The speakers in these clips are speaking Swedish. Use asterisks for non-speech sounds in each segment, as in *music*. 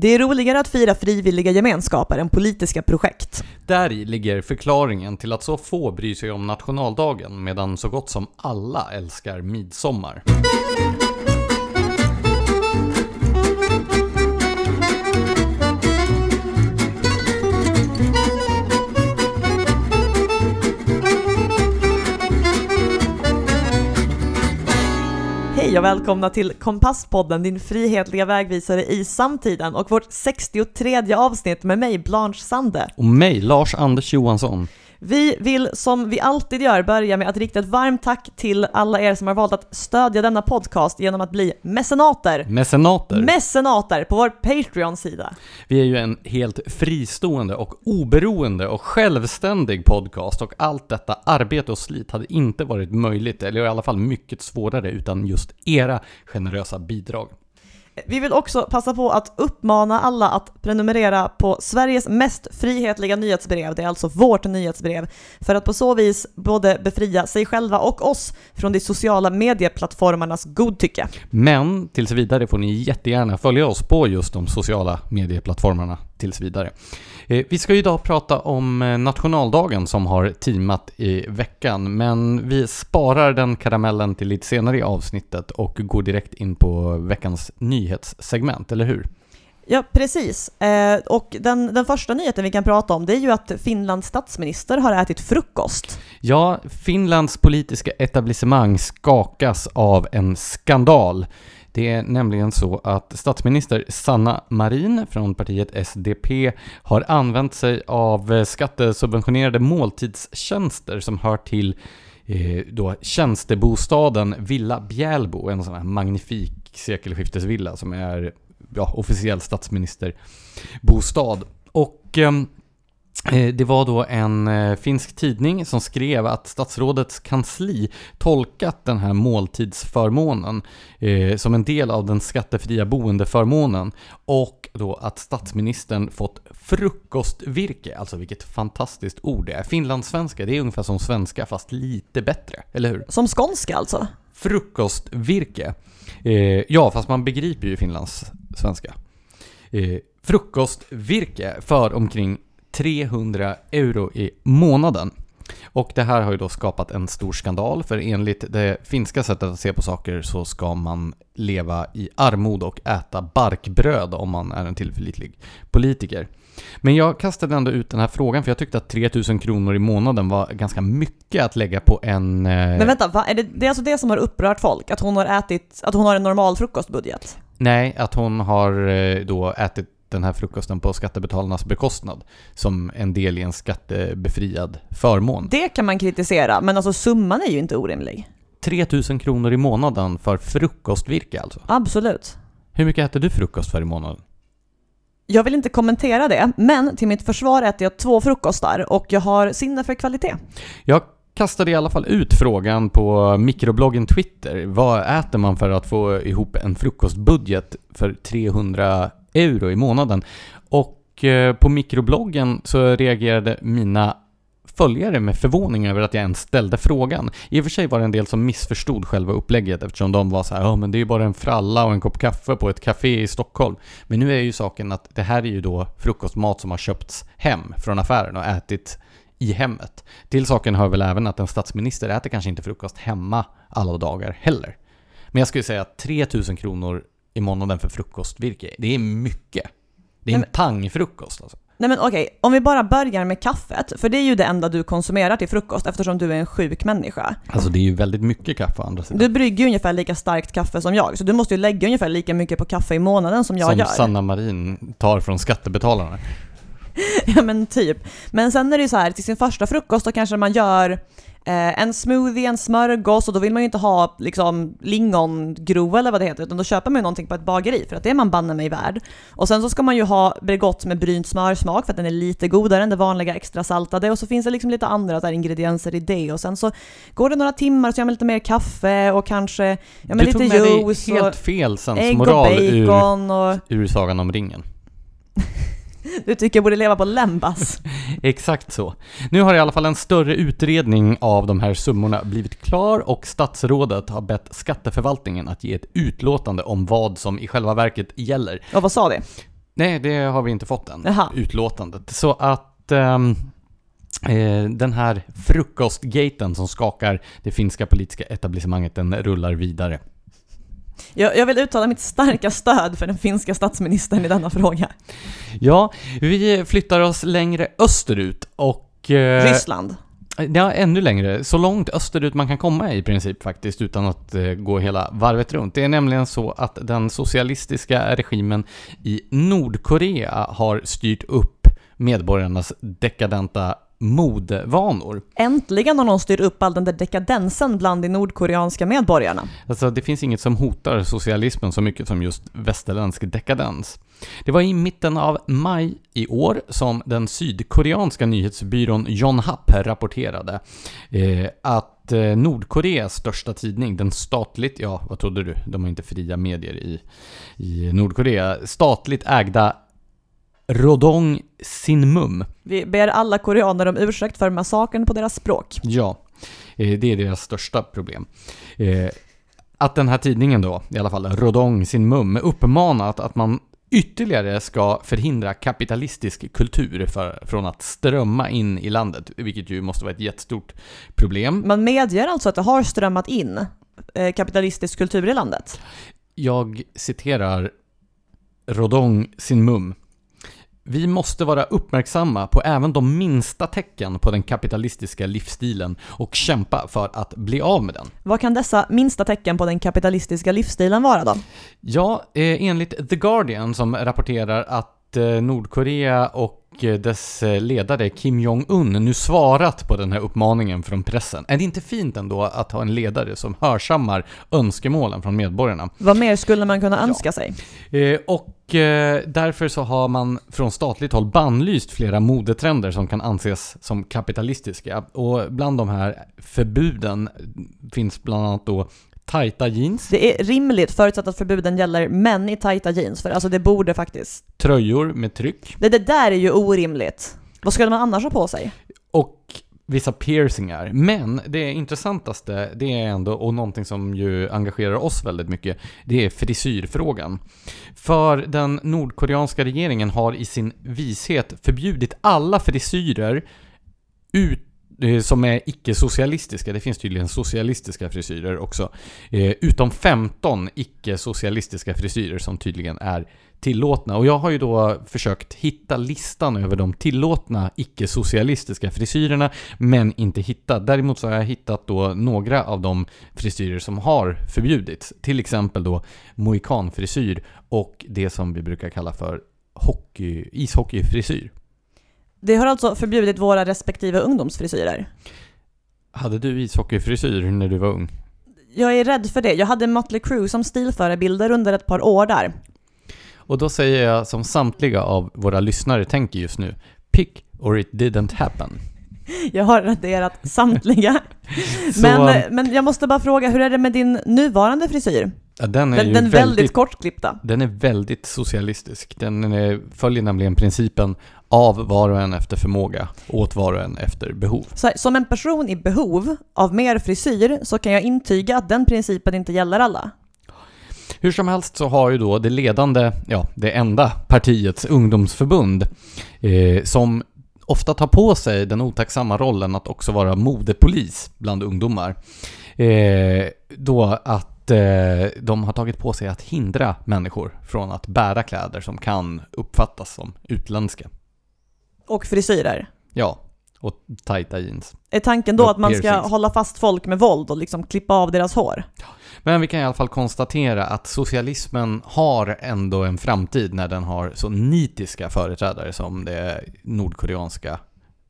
Det är roligare att fira frivilliga gemenskaper än politiska projekt. Där ligger förklaringen till att så få bryr sig om nationaldagen medan så gott som alla älskar midsommar. Och välkomna till Kompasspodden, din frihetliga vägvisare i samtiden och vårt 63 avsnitt med mig, Blanche Sande. Och mig, Lars Anders Johansson. Vi vill som vi alltid gör börja med att rikta ett varmt tack till alla er som har valt att stödja denna podcast genom att bli mecenater. Mecenater. Mecenater på vår Patreon-sida. Vi är ju en helt fristående och oberoende och självständig podcast och allt detta arbete och slit hade inte varit möjligt, eller i alla fall mycket svårare, utan just era generösa bidrag. Vi vill också passa på att uppmana alla att prenumerera på Sveriges mest frihetliga nyhetsbrev, det är alltså vårt nyhetsbrev, för att på så vis både befria sig själva och oss från de sociala medieplattformarnas godtycke. Men tills vidare får ni jättegärna följa oss på just de sociala medieplattformarna tills vidare. Eh, vi ska idag prata om eh, nationaldagen som har teamat i veckan, men vi sparar den karamellen till lite senare i avsnittet och går direkt in på veckans nyhetssegment, eller hur? Ja, precis. Eh, och den, den första nyheten vi kan prata om det är ju att Finlands statsminister har ätit frukost. Ja, Finlands politiska etablissemang skakas av en skandal. Det är nämligen så att statsminister Sanna Marin från partiet SDP har använt sig av eh, skattesubventionerade måltidstjänster som hör till eh, då tjänstebostaden Villa Bjälbo, en sån här magnifik sekelskiftesvilla som är ja, officiell statsministerbostad. Och eh, det var då en eh, finsk tidning som skrev att statsrådets kansli tolkat den här måltidsförmånen eh, som en del av den skattefria boendeförmånen och då att statsministern fått frukostvirke, alltså vilket fantastiskt ord det är. Finlandssvenska, det är ungefär som svenska fast lite bättre, eller hur? Som skånska alltså? Frukostvirke. Eh, ja, fast man begriper ju Finlands svenska. Eh, frukostvirke för omkring 300 euro i månaden. Och det här har ju då skapat en stor skandal, för enligt det finska sättet att se på saker så ska man leva i armod och äta barkbröd om man är en tillförlitlig politiker. Men jag kastade ändå ut den här frågan för jag tyckte att 3000 kronor i månaden var ganska mycket att lägga på en... Eh... Men vänta, va? Är det, det är alltså det som har upprört folk? Att hon har ätit, att hon har en normal frukostbudget? Nej, att hon har eh, då ätit den här frukosten på skattebetalarnas bekostnad som en del i en skattebefriad förmån. Det kan man kritisera, men alltså summan är ju inte orimlig. 3000 kronor i månaden för frukostvirke alltså? Absolut. Hur mycket äter du frukost för i månaden? Jag vill inte kommentera det, men till mitt försvar äter jag två frukostar och jag har sinne för kvalitet. Jag kastade i alla fall ut frågan på mikrobloggen Twitter. Vad äter man för att få ihop en frukostbudget för 300 euro i månaden? Och eh, på mikrobloggen så reagerade mina följare med förvåning över att jag ens ställde frågan. I och för sig var det en del som missförstod själva upplägget eftersom de var så här, ja men det är ju bara en fralla och en kopp kaffe på ett café i Stockholm. Men nu är ju saken att det här är ju då frukostmat som har köpts hem från affären och ätit i hemmet. Till saken hör väl även att en statsminister äter kanske inte frukost hemma alla dagar heller. Men jag skulle säga att 3000 kronor i månaden för frukostvirke, det är mycket. Det är en pangfrukost alltså. Nej men okej, om vi bara börjar med kaffet, för det är ju det enda du konsumerar till frukost eftersom du är en sjuk människa. Alltså det är ju väldigt mycket kaffe å andra sidan. Du brygger ju ungefär lika starkt kaffe som jag, så du måste ju lägga ungefär lika mycket på kaffe i månaden som jag som gör. Sanna Marin tar från skattebetalarna. *laughs* ja men typ. Men sen är det ju så här, till sin första frukost då kanske man gör eh, en smoothie, en smörgås och då vill man ju inte ha liksom lingongrov eller vad det heter utan då köper man ju någonting på ett bageri för att det är man banne mig värd. Och sen så ska man ju ha Bregott med brynt smörsmak för att den är lite godare än det vanliga extra saltade och så finns det liksom lite andra här, ingredienser i det och sen så går det några timmar så gör man lite mer kaffe och kanske ja, men du lite tog med dig juice helt och fel och sensmoral ur, och ur Sagan om ringen. *laughs* du tycker jag borde leva på lembas. *laughs* Exakt så. Nu har i alla fall en större utredning av de här summorna blivit klar och statsrådet har bett skatteförvaltningen att ge ett utlåtande om vad som i själva verket gäller. Och vad sa det? Nej, det har vi inte fått än, Jaha. utlåtandet. Så att eh, den här frukostgaten som skakar det finska politiska etablissemanget, den rullar vidare. Jag, jag vill uttala mitt starka stöd för den finska statsministern i denna fråga. Ja, vi flyttar oss längre österut och... eh, Ryssland. Ja, ännu längre. Så långt österut man kan komma i princip faktiskt utan att eh, gå hela varvet runt. Det är nämligen så att den socialistiska regimen i Nordkorea har styrt upp medborgarnas dekadenta modevanor. Äntligen har någon styrt upp all den där dekadensen bland de nordkoreanska medborgarna. Alltså det finns inget som hotar socialismen så mycket som just västerländsk dekadens. Det var i mitten av maj i år som den sydkoreanska nyhetsbyrån Yonhap rapporterade eh, att eh, Nordkoreas största tidning, den statligt, ja vad trodde du, de har inte fria medier i, i Nordkorea, statligt ägda Rodong Sinmum Vi ber alla koreaner om ursäkt för massakern på deras språk. Ja, eh, det är deras största problem. Eh, Att den här tidningen då, i alla fall Rodong sin mum, uppmanat att man ytterligare ska förhindra kapitalistisk kultur för, från att strömma in i landet, vilket ju måste vara ett jättestort problem. Man medger alltså att det har strömmat in eh, kapitalistisk kultur i landet. Jag citerar Rodong sin mum. Vi måste vara uppmärksamma på även de minsta tecken på den kapitalistiska livsstilen och kämpa för att bli av med den. Vad kan dessa minsta tecken på den kapitalistiska livsstilen vara då? Ja, eh, enligt The Guardian som rapporterar att eh, Nordkorea och dess eh, ledare Kim Jong-Un nu svarat på den här uppmaningen från pressen. Är det inte fint ändå att ha en ledare som hörsammar önskemålen från medborgarna? Vad mer skulle man kunna önska sig? Eh, och eh, därför så har man från statligt håll bannlyst flera modetrender som kan anses som kapitalistiska. Och bland de här förbuden finns bland annat då tajta jeans, Det är rimligt förutsatt att förbuden gäller män i tajta jeans, för alltså det borde faktiskt... tröjor med tryck Det, det där är ju orimligt. Vad skulle man annars ha på sig? och vissa piercingar. Men det intressantaste, det är ändå, och någonting som ju engagerar oss väldigt mycket, det är frisyrfrågan. För den nordkoreanska regeringen har i sin vishet förbjudit alla frisyrer ut som är icke-socialistiska, det finns tydligen socialistiska frisyrer också, eh, utom 15 icke-socialistiska frisyrer som tydligen är tillåtna. Och jag har ju då försökt hitta listan över de tillåtna icke-socialistiska frisyrerna, men inte hittat. Däremot så har jag hittat då några av de frisyrer som har förbjudits. Till exempel då mohikanfrisyr och det som vi brukar kalla för hockey, ishockeyfrisyr. Det har alltså förbjudit våra respektive ungdomsfrisyrer. Hade du ishockeyfrisyr när du var ung? Jag är rädd för det. Jag hade Mötley Crüe som stilförebilder under ett par år där. Och då säger jag som samtliga av våra lyssnare tänker just nu, pick or it didn't happen. *laughs* Jag har raderat samtliga. *laughs* Så, men, men jag måste bara fråga, hur är det med din nuvarande frisyr? ja, den är Den, den väldigt, väldigt kortklippta. Den är väldigt socialistisk. Den följer nämligen principen av var och en efter förmåga, åt var och en efter behov. Här, som en person i behov av mer frisyr så kan jag intyga att den principen inte gäller alla. Hur som helst så har ju då det ledande, ja, det enda partiets ungdomsförbund, eh, som ofta tar på sig den otacksamma rollen att också vara modepolis bland ungdomar, eh, då att eh, de har tagit på sig att hindra människor från att bära kläder som kan uppfattas som utländska. Och frisyrer. Ja, och tajta jeans. Är tanken då Och att man ska piercings. hålla fast folk med våld och liksom klippa av deras hår? Men vi kan i alla fall konstatera att socialismen har ändå en framtid när den har så nitiska företrädare som det nordkoreanska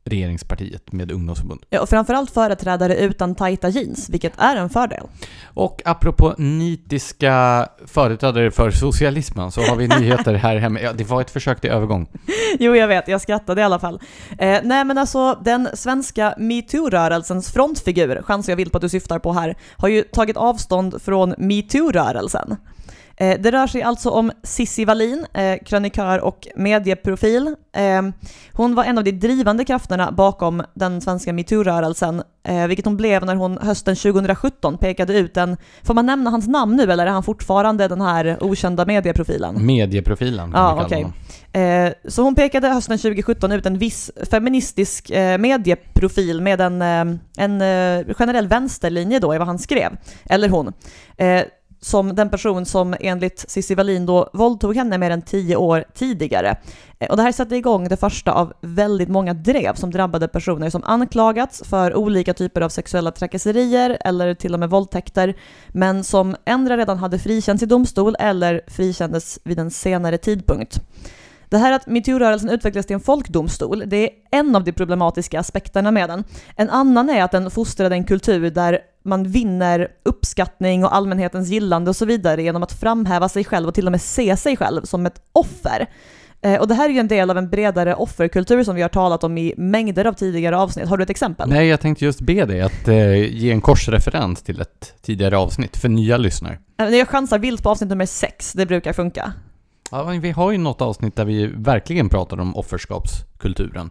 regeringspartiet med ungdomsförbund. Ja, och framförallt företrädare utan tajta jeans, vilket är en fördel. Och apropå nitiska företrädare för socialismen så har vi nyheter här hemma. Ja, det var ett försök till övergång. *laughs* Jo, jag vet, jag skrattade i alla fall. Eh, nej, men alltså den svenska metoo-rörelsens frontfigur, chansar jag vill på att du syftar på här, har ju tagit avstånd från metoo-rörelsen. Eh, det rör sig alltså om Sissi Wallin, eh, krönikör och medieprofil. Eh, hon var en av de drivande krafterna bakom den svenska metoo-rörelsen, vilket hon blev när hon hösten 2017 pekade ut en, får man nämna hans namn nu eller är han fortfarande den här okända medieprofilen? Medieprofilen kan Ja, vi kalla. Eh, så hon pekade hösten 2017 ut en viss feministisk medieprofil med en, en generell vänsterlinje då i vad han skrev, eller hon. Som den person som enligt Cissi Wallin då våldtog henne mer än tio år tidigare. Eh, och det här satte igång det första av väldigt många drev som drabbade personer som anklagats för olika typer av sexuella trakasserier eller till och med våldtäkter, men som ändra redan hade frikänts i domstol eller frikändes vid en senare tidpunkt. Det här att metoo-rörelsen utvecklades till en folkdomstol, det är en av de problematiska aspekterna med den. En annan är att den fostrade en kultur där man vinner uppskattning och allmänhetens gillande och så vidare genom att framhäva sig själv och till och med se sig själv som ett offer. Eh, Och det här är ju en del av en bredare offerkultur som vi har talat om i mängder av tidigare avsnitt. Har du ett exempel? Nej, jag tänkte just be dig att eh, ge en korsreferens till ett tidigare avsnitt för nya lyssnare. Eh, Jag chansar vilt på avsnitt nummer sex, det brukar funka. Ja, vi har ju något avsnitt där vi verkligen pratar om offerskapskulturen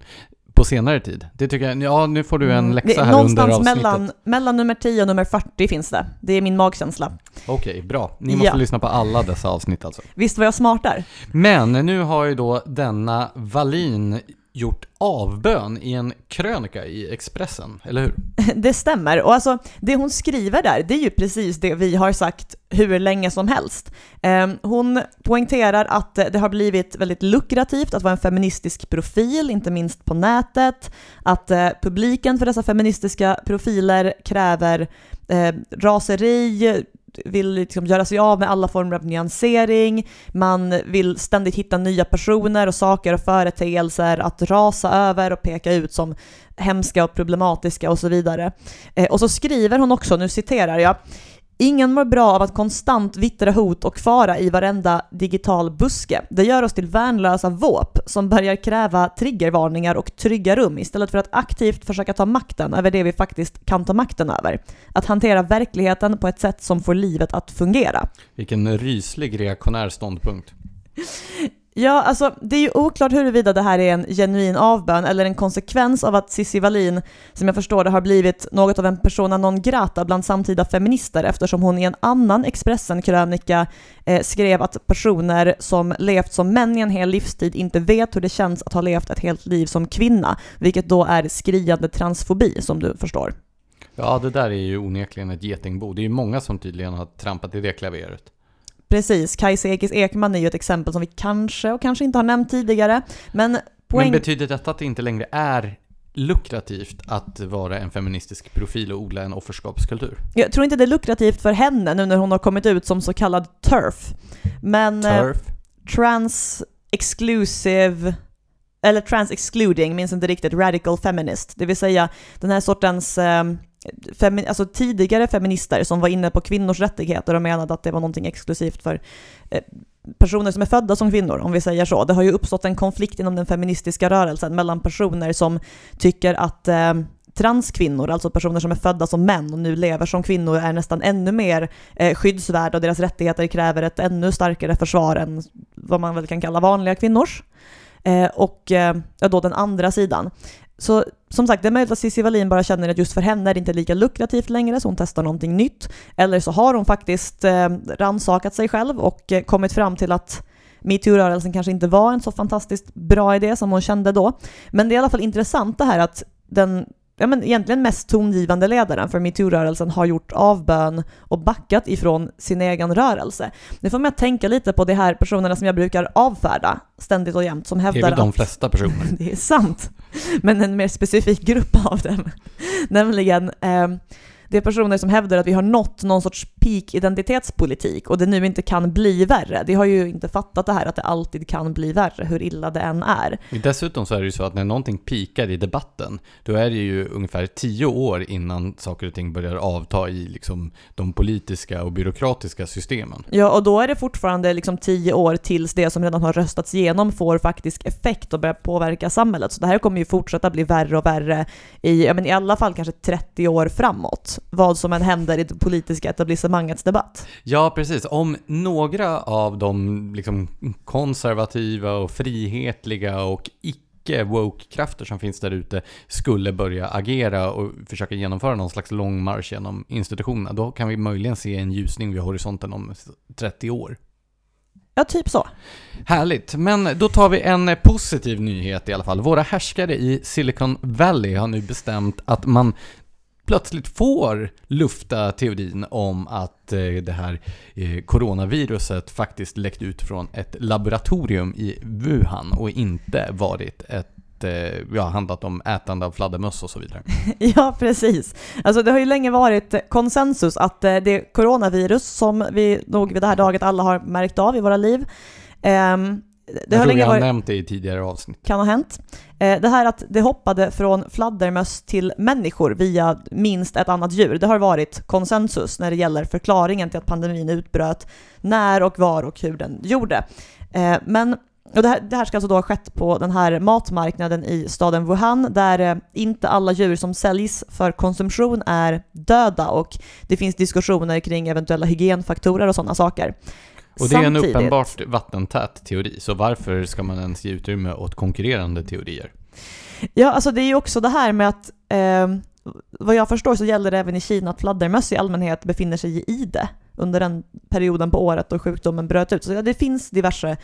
på senare tid. Det tycker jag, ja nu får du en Mm. läxa Det är här under Någonstans avsnittet. mellan, mellan nummer 10 och nummer 40 finns det. Det är min magkänsla. Okej, bra. Ni måste Ja. lyssna på alla dessa avsnitt alltså. Visst var jag smart där? Men nu har ju då denna Wallin gjort avbön i en krönika i Expressen, eller hur? *laughs* Det stämmer. Och alltså, det hon skriver där, det är ju precis det vi har sagt hur länge som helst. Ehm, hon poängterar att det har blivit väldigt lukrativt att vara en feministisk profil, inte minst på nätet. Att eh, publiken för dessa feministiska profiler kräver eh, raseri, vill liksom göra sig av med alla former av nyansering, man vill ständigt hitta nya personer och saker och företeelser att rasa över och peka ut som hemska och problematiska och så vidare. Eh, och så skriver hon också, nu citerar jag, Ingen mår bra av att konstant vittra hot och fara i varenda digital buske. Det gör oss till värnlösa våp som börjar kräva triggervarningar och trygga rum istället för att aktivt försöka ta makten över det vi faktiskt kan ta makten över. Att hantera verkligheten på ett sätt som får livet att fungera. Vilken ryslig reaktionär ståndpunkt. *laughs* Ja, alltså det är ju oklart huruvida det här är en genuin avbön eller en konsekvens av att Cissi Wallin, som jag förstår det, har blivit något av en persona non grata bland samtida feminister eftersom hon i en annan Expressen-krönika eh, skrev att personer som levt som män i en hel livstid inte vet hur det känns att ha levt ett helt liv som kvinna, vilket då är skriande transfobi som du förstår. Ja, det där är ju onekligen ett getingbo. Det är ju många som tydligen har trampat i det klaveret. Precis, Kajsa Ekis Ekman är ju ett exempel som vi kanske och kanske inte har nämnt tidigare, men poäng... Men betyder detta att det inte längre är lukrativt att vara en feministisk profil och odla en offerskapskultur? Jag tror inte det är lukrativt för henne nu när hon har kommit ut som så kallad TERF. Men eh, Turf? trans exclusive, eller trans excluding, minns inte riktigt, radical feminist. Det vill säga den här sortens eh, femi- alltså tidigare feminister som var inne på kvinnors rättigheter och menade att det var någonting exklusivt för eh, personer som är födda som kvinnor, om vi säger så. Det har ju uppstått en konflikt inom den feministiska rörelsen mellan personer som tycker att eh, transkvinnor, alltså personer som är födda som män och nu lever som kvinnor, är nästan ännu mer eh, skyddsvärda och deras rättigheter kräver ett ännu starkare försvar än vad man väl kan kalla vanliga kvinnors. Eh, och eh, då den andra sidan. Så som sagt, det är möjligt att Cissi Wallin bara känner att just för henne är det inte lika lukrativt längre, så hon testar någonting nytt. Eller så har hon faktiskt eh, ransakat sig själv och eh, kommit fram till att metoo-rörelsen kanske inte var en så fantastiskt bra idé som hon kände då. Men det är i alla fall intressant det här att den ja, men egentligen mest tongivande ledaren för metoo-rörelsen har gjort avbön och backat ifrån sin egen rörelse. Det får mig att tänka lite på de här personerna som jag brukar avfärda ständigt och jämt, som Det är hävdar väl de att flesta personer. *laughs* det är sant, men en mer specifik grupp av dem. Nämligen eh, det är personer som hävdar att vi har nått någon sorts peak identitetspolitik och det nu inte kan bli värre. De har ju inte fattat det här att det alltid kan bli värre, hur illa det än är. Dessutom så är det ju så att när någonting pikar i debatten, då är det ju ungefär tio år innan saker och ting börjar avta i liksom de politiska och byråkratiska systemen. Ja, och då är det fortfarande liksom tio år tills det som redan har röstats igenom får faktisk effekt och börjar påverka samhället. Så det här kommer ju fortsätta bli värre och värre i, ja, men i alla fall kanske 30 år framåt. Vad som än händer i det politiska etablissemangets debatt. Ja, precis. Om några av de liksom, konservativa och frihetliga och icke woke-krafter som finns där ute skulle börja agera och försöka genomföra någon slags lång marsch genom institutionerna, då kan vi möjligen se en ljusning vid horisonten om 30 år. Ja, typ så. Härligt, men då tar vi en positiv nyhet i alla fall. Våra härskare i Silicon Valley har nu bestämt att man plötsligt får lufta teorin om att eh, det här eh, coronaviruset faktiskt läckt ut från ett laboratorium i Wuhan och inte varit ett eh, ja, handlat om ätande av fladdermöss och så vidare. *laughs* Ja, precis. Alltså det har ju länge varit konsensus att det coronavirus som vi nog vid det här daget alla har märkt av i våra liv, ehm, det jag har tror jag har varit, nämnt det i tidigare avsnitt. kan ha hänt. Eh, Det här att det hoppade från fladdermöss till människor via minst ett annat djur, det har varit konsensus när det gäller förklaringen till att pandemin utbröt, när och var och hur den gjorde. Eh, Men och det, här, det här ska alltså då ha skett på den här matmarknaden i staden Wuhan, där eh, inte alla djur som säljs för konsumtion är döda och det finns diskussioner kring eventuella hygienfaktorer och sådana saker. Och det är en Samtidigt- uppenbart vattentät teori, så varför ska man ens ge utrymme åt konkurrerande teorier? Ja, alltså det är ju också det här med att eh, vad jag förstår så gäller det även i Kina att fladdermöss i allmänhet befinner sig i ide under den perioden på året då sjukdomen bröt ut. Så ja, det finns diverse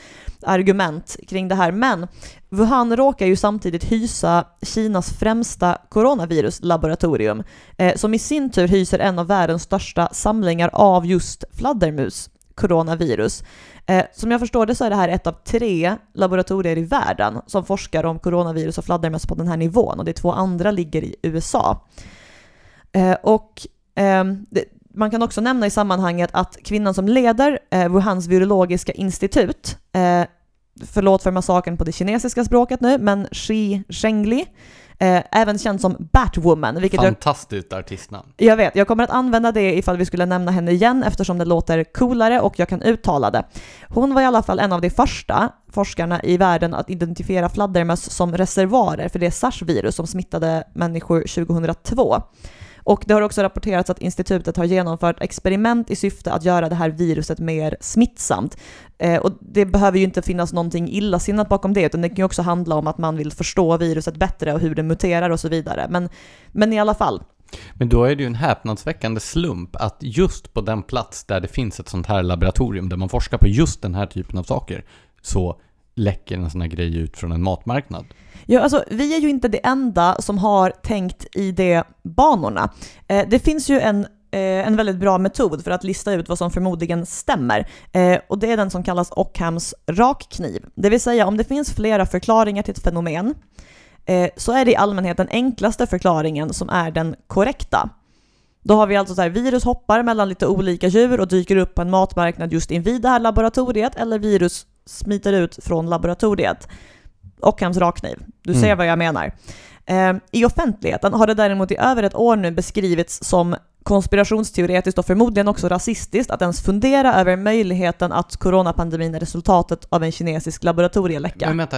argument kring det här. Men Wuhan råkar ju samtidigt hysa Kinas främsta coronaviruslaboratorium eh, som i sin tur hyser en av världens största samlingar av just fladdermus coronavirus. Eh, som jag förstår det så är det här ett av tre laboratorier i världen som forskar om coronavirus och fladdermöss på den här nivån och de två andra ligger i USA. Eh, och eh, det, man kan också nämna i sammanhanget att kvinnan som leder eh, Wuhans virologiska institut, eh, förlåt för massakern på det kinesiska språket nu, men Xi Zhengli, eh, även känd som Batwoman, vilket jag Fantastiskt artistnamn. jag vet, jag kommer att använda det ifall vi skulle nämna henne igen eftersom det låter coolare och jag kan uttala det. Hon var i alla fall en av de första forskarna i världen att identifiera fladdermöss som reservoarer för det sars-virus som smittade människor 2002. Och det har också rapporterats att institutet har genomfört experiment i syfte att göra det här viruset mer smittsamt. Eh, och det behöver ju inte finnas någonting illasinnat bakom det, utan det kan ju också handla om att man vill förstå viruset bättre och hur det muterar och så vidare. Men, men i alla fall, Men då är det ju en häpnadsväckande slump att just på den plats där det finns ett sånt här laboratorium där man forskar på just den här typen av saker så läcker en sån här grej ut från en matmarknad. Ja, alltså, vi är ju inte det enda som har tänkt i de banorna. Eh, det finns ju en, eh, en väldigt bra metod för att lista ut vad som förmodligen stämmer. Eh, och det är den som kallas Ockhams rakkniv. Det vill säga om det finns flera förklaringar till ett fenomen eh, så är det i allmänhet den enklaste förklaringen som är den korrekta. Då har vi alltså så här, virus hoppar mellan lite olika djur och dyker upp på en matmarknad just invid det här laboratoriet eller virus smiter ut från laboratoriet. Ockhams rakkniv. Du Mm. ser vad jag menar. Eh, I offentligheten har det däremot i över ett år nu beskrivits som konspirationsteoretiskt och förmodligen också rasistiskt att ens fundera över möjligheten att coronapandemin är resultatet av en kinesisk laboratorieläcka. Men vänta,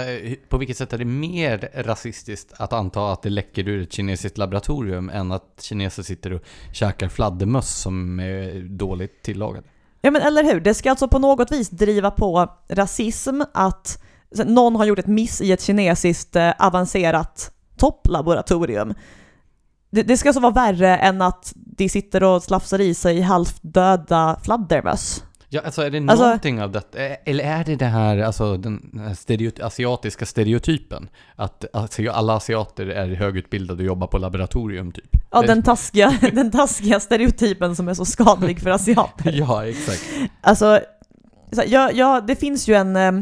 på vilket sätt är det mer rasistiskt att anta att det läcker ur ett kinesiskt laboratorium än att kineser sitter och käkar fladdermöss som är dåligt tillagade? Ja men eller hur, det ska alltså på något vis driva på rasism att någon har gjort ett miss i ett kinesiskt eh, avancerat topplaboratorium. Det, det ska alltså vara värre än att de sitter och slafsar i sig halvt döda fladdermöss. Ja, alltså är det Alltså- någonting av detta? Eh, Eller är det det här, alltså den här stereo, asiatiska stereotypen? Att alltså, alla asiater är högutbildade och jobbar på laboratorium typ? Ja, den taskiga, *laughs* den taskiga stereotypen som är så skadlig för asiater. *laughs* Ja, exakt. Alltså, ja, ja, det finns ju en... eh,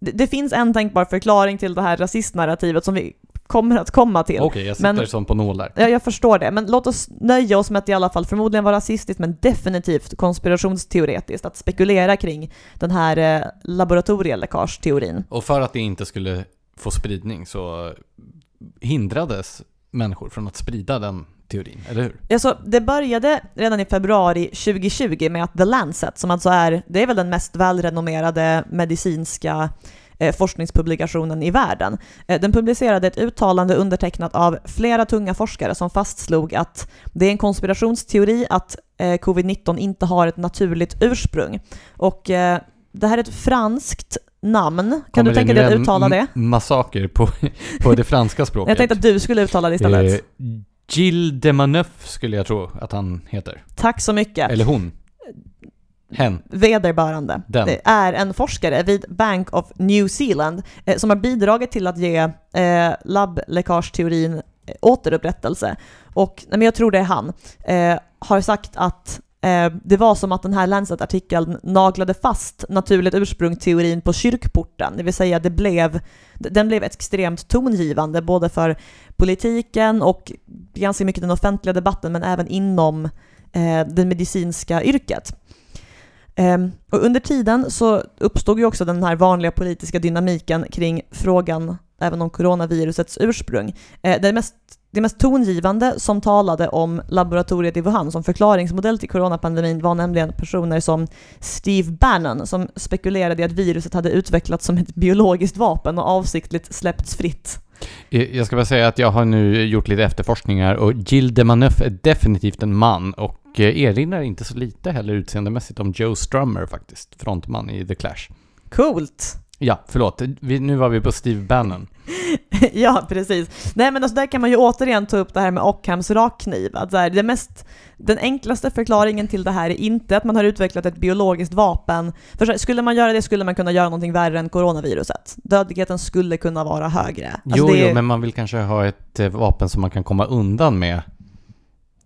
Det, det finns en tänkbar förklaring till det här rasistnarrativet som vi kommer att komma till. Okej, jag sitter Men- som på nålar. Ja, jag förstår det, men låt oss nöja oss med att det i alla fall förmodligen var rasistiskt, men definitivt konspirationsteoretiskt, att spekulera kring den här eh, laboratorieläckageteorin. Och för att det inte skulle få spridning så hindrades människor från att sprida den teorin, eller hur? Alltså, det började redan i februari 2020 med att The Lancet, som alltså är, det är väl den mest välrenommerade medicinska forskningspublikationen i världen. Eh, den publicerade ett uttalande undertecknat av flera tunga forskare som fastslog att det är en konspirationsteori att eh, covid-19 inte har ett naturligt ursprung. Och eh, det här är ett franskt namn. Kan Kommer du tänka dig att uttala det? Massaker på, på det franska språket. Jag tänkte att du skulle uttala det istället. Eh, Gilles de Maneuf skulle jag tro att han heter. Tack så mycket. Eller hon. Hen. Vederbörande. Den. Det är en forskare vid Bank of New Zealand eh, som har bidragit till att ge eh, labbläckageteorin eh, återupprättelse. Och nej, men jag tror det är han. Eh, har sagt att eh, det var som att den här Lancet-artikeln naglade fast naturligt ursprung-teorin på kyrkporten. Det vill säga det blev, den blev extremt tongivande både för politiken och ganska mycket den offentliga debatten men även inom eh, det medicinska yrket. Ehm, och under tiden så uppstod ju också den här vanliga politiska dynamiken kring frågan även om coronavirusets ursprung. Eh, det, mest, det mest tongivande som talade om laboratoriet i Wuhan som förklaringsmodell till coronapandemin var nämligen personer som Steve Bannon som spekulerade i att viruset hade utvecklats som ett biologiskt vapen och avsiktligt släppts fritt. Eh, jag ska bara säga att jag har nu gjort lite efterforskningar och Gilles de Maneuf är definitivt en man och eh, erinrar inte så lite heller utseendemässigt om Joe Strummer faktiskt, frontman i The Clash. Coolt! Ja, förlåt. Vi, nu var vi på Steve Bannon. *laughs* ja, precis. Nej men alltså där kan man ju återigen ta upp det här med Ockhams rakkniv. Att så här, det mest, den enklaste förklaringen till det här är inte att man har utvecklat ett biologiskt vapen. För skulle man göra det skulle man kunna göra någonting värre än coronaviruset. Dödligheten skulle kunna vara högre. Alltså, jo, är- jo, men man vill kanske ha ett eh, vapen som man kan komma undan med.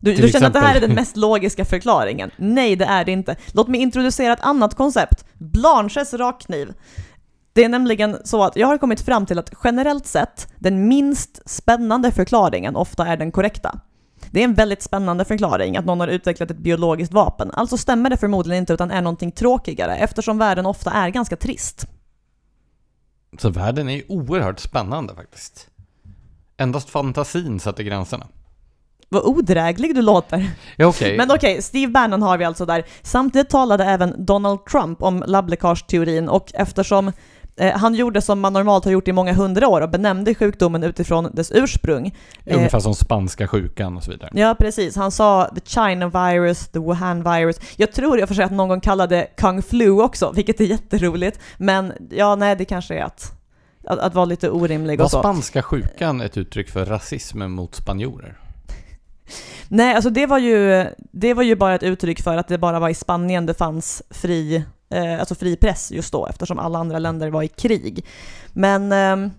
Du, du känner att det här är den mest *laughs* logiska förklaringen? Nej, det är det inte. Låt mig introducera ett annat koncept. Blanches rakkniv. Det är nämligen så att jag har kommit fram till att generellt sett, den minst spännande förklaringen ofta är den korrekta. Det är en väldigt spännande förklaring att någon har utvecklat ett biologiskt vapen. Alltså stämmer det förmodligen inte utan är någonting tråkigare eftersom världen ofta är ganska trist. Så världen är ju oerhört spännande faktiskt. Endast fantasin sätter gränserna. Vad odräglig du låter. Ja, okej. Men okej, Steve Bannon har vi alltså där. Samtidigt talade även Donald Trump om labbläckageteorin och eftersom eh, han gjorde som man normalt har gjort i många hundra år och benämnde sjukdomen utifrån dess ursprung. Eh, Ungefär som spanska sjukan och så vidare. Ja, precis. Han sa the China virus, the Wuhan virus. Jag tror jag får säga att någon gång kallade Kung Flu också, vilket är jätteroligt. Men ja, nej, det kanske är att, att, att vara lite orimlig Var och så. spanska sjukan ett uttryck för rasism mot spanjorer? Nej, alltså det var, ju, det var ju bara ett uttryck för att det bara var i Spanien det fanns fri, eh, alltså fri press just då, eftersom alla andra länder var i krig. Men eh,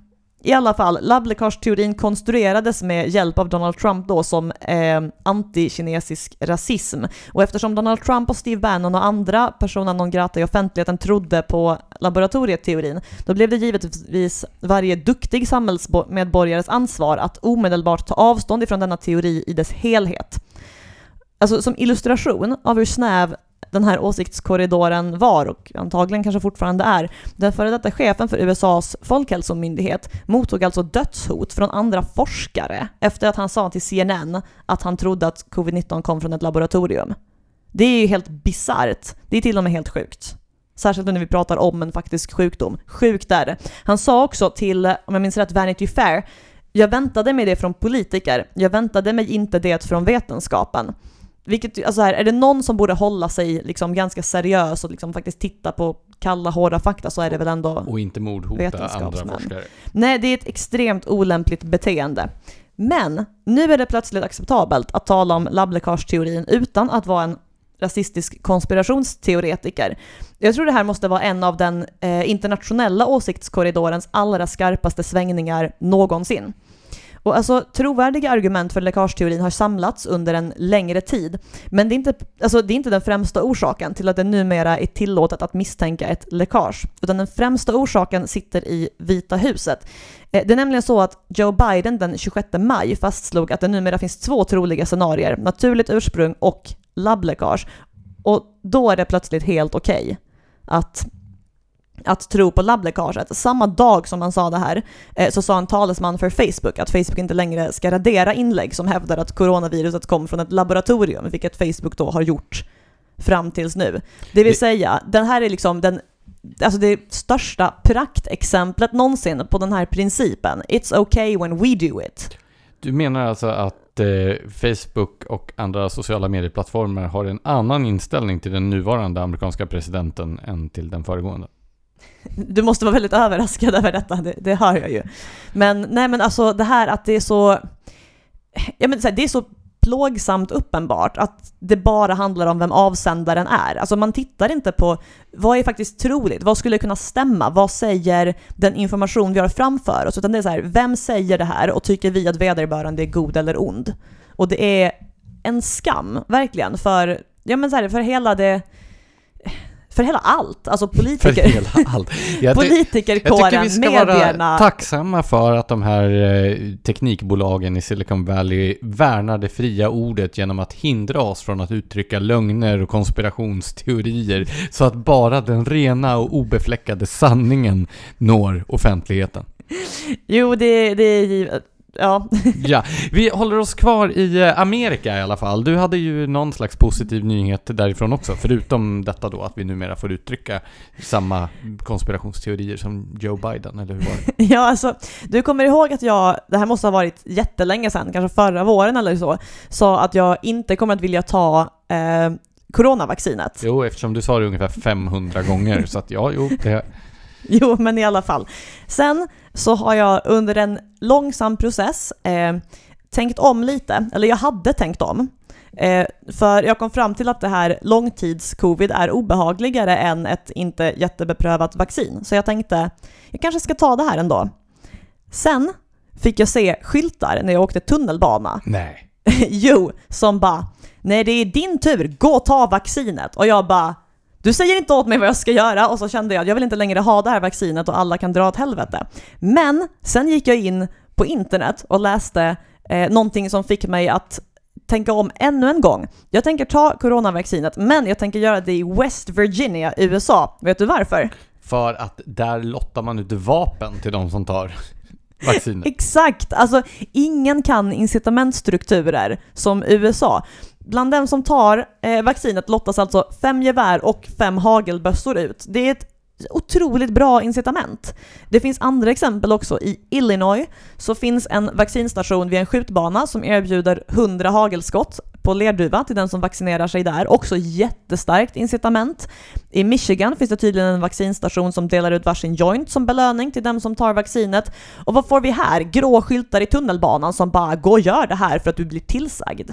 i alla fall, labbläckageteorin konstruerades med hjälp av Donald Trump då som eh, antikinesisk rasism. Och eftersom Donald Trump och Steve Bannon och andra personer non grata i offentligheten trodde på laboratorieteorin, då blev det givetvis varje duktig samhällsmedborgares ansvar att omedelbart ta avstånd ifrån denna teori i dess helhet. Alltså som illustration av hur snäv den här åsiktskorridoren var och antagligen kanske fortfarande är. Den före detta chefen för USAs folkhälsomyndighet mottog alltså dödshot från andra forskare efter att han sa till CNN att han trodde att covid-19 kom från ett laboratorium. Det är ju helt bisarrt. Det är till och med helt sjukt. Särskilt när vi pratar om en faktisk sjukdom. Sjukt är det. Han sa också till, om jag minns rätt, Vanity Fair jag väntade mig det från politiker. Jag väntade mig inte det från vetenskapen. Vilket, alltså här, är det någon som borde hålla sig liksom ganska seriös och liksom faktiskt titta på kalla, hårda fakta så är det väl ändå... Och inte mordhota andra forskare. Nej, det är ett extremt olämpligt beteende. Men nu är det plötsligt acceptabelt att tala om labbläckageteorin utan att vara en rasistisk konspirationsteoretiker. Jag tror det här måste vara en av den eh, internationella åsiktskorridorens allra skarpaste svängningar någonsin. Och alltså, trovärdiga argument för läckageteorin har samlats under en längre tid, men det är, inte, alltså, det är inte den främsta orsaken till att det numera är tillåtet att misstänka ett läckage, utan den främsta orsaken sitter i Vita huset. Eh, det är nämligen så att Joe Biden den 26 maj fastslog att det numera finns två troliga scenarier, naturligt ursprung och labbläckage. Och då är det plötsligt helt okej att att tro på labbläckaget. Samma dag som han sa det här eh, så sa en talesman för Facebook att Facebook inte längre ska radera inlägg som hävdar att coronaviruset kom från ett laboratorium, vilket Facebook då har gjort fram tills nu. Det vill säga, den här är liksom den alltså det största praktexemplet någonsin på den här principen. It's okay when we do it. Du menar alltså att eh, Facebook och andra sociala medieplattformar har en annan inställning till den nuvarande amerikanska presidenten än till den föregående? Du måste vara väldigt överraskad över detta, det, det hör jag ju. Men nej men alltså det här att det är så, ja men det är så plågsamt uppenbart att det bara handlar om vem avsändaren är. Alltså man tittar inte på vad är faktiskt troligt, vad skulle kunna stämma, vad säger den information vi har framför oss, utan det är så här, vem säger det här och tycker vi att vederbörande är god eller ond? Och det är en skam, verkligen, för, ja men så här, för hela det för hela allt, alltså politiker. För hela allt. Jag, Politikerkåren, jag tycker vi ska medierna. vara tacksamma för att de här eh, teknikbolagen i Silicon Valley värnar det fria ordet genom att hindra oss från att uttrycka lögner och konspirationsteorier så att bara den rena och obefläckade sanningen når offentligheten. Jo, det, det är givet. Ja. *laughs* ja, vi håller oss kvar i eh, Amerika i alla fall. Du hade ju någon slags positiv nyhet därifrån också, förutom detta då att vi numera får uttrycka samma konspirationsteorier som Joe Biden, eller hur var det? *laughs* ja, alltså, du kommer ihåg att jag, det här måste ha varit jättelänge sedan, kanske förra våren eller så, sa att jag inte kommer att vilja ta eh, coronavaccinet. Jo, eftersom du sa det ungefär 500 gånger, så att ja, jo, det... *laughs* Jo, men i alla fall. Sen så har jag under en långsam process eh, tänkt om lite, eller jag hade tänkt om. Eh, för jag kom fram till att det här långtids-covid är obehagligare än ett inte jättebeprövat vaccin. Så jag tänkte, jag kanske ska ta det här ändå. Sen fick jag se skyltar när jag åkte tunnelbana. Nej. *laughs* jo, som bara, nej det är din tur, gå och ta vaccinet. Och jag bara, du säger inte åt mig vad jag ska göra och så kände jag att jag vill inte längre ha det här vaccinet och alla kan dra åt helvete. Men sen gick jag in på internet och läste eh, någonting som fick mig att tänka om ännu en gång. Jag tänker ta coronavaccinet, men jag tänker göra det i West Virginia, USA. Vet du varför? För att där lottar man ut vapen till de som tar vaccinet. Exakt! Alltså, ingen kan incitamentstrukturer som USA. Bland dem som tar eh, vaccinet lottas alltså fem gevär och fem hagelbössor ut. Det är ett otroligt bra incitament. Det finns andra exempel också. I Illinois så finns en vaccinstation vid en skjutbana som erbjuder 100 hagelskott på lerduva till den som vaccinerar sig där. Också jättestarkt incitament. I Michigan finns det tydligen en vaccinstation som delar ut varsin joint som belöning till dem som tar vaccinet. Och vad får vi här? Grå skyltar i tunnelbanan som bara “gå och gör det här för att du blir tillsagd”.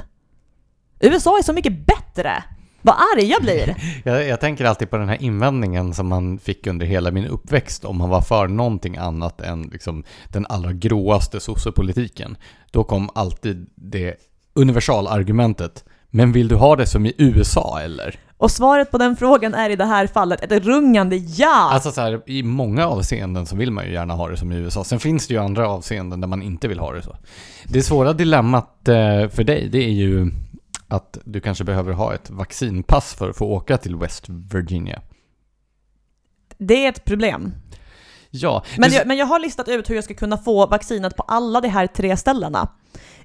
USA är så mycket bättre! Vad arg jag blir! *laughs* jag, jag, tänker alltid på den här invändningen som man fick under hela min uppväxt om man var för någonting annat än liksom den allra gråaste sossepolitiken. Då kom alltid det universalargumentet. Men vill du ha det som i USA eller? Och svaret på den frågan är i det här fallet ett rungande ja! Alltså så här, i många avseenden så vill man ju gärna ha det som i USA. Sen finns det ju andra avseenden där man inte vill ha det så. Det svåra dilemmat eh, för dig, det är ju att du kanske behöver ha ett vaccinpass för att få åka till West Virginia. Det är ett problem. Ja. Men jag, men jag har listat ut hur jag ska kunna få vaccinet på alla de här tre ställena.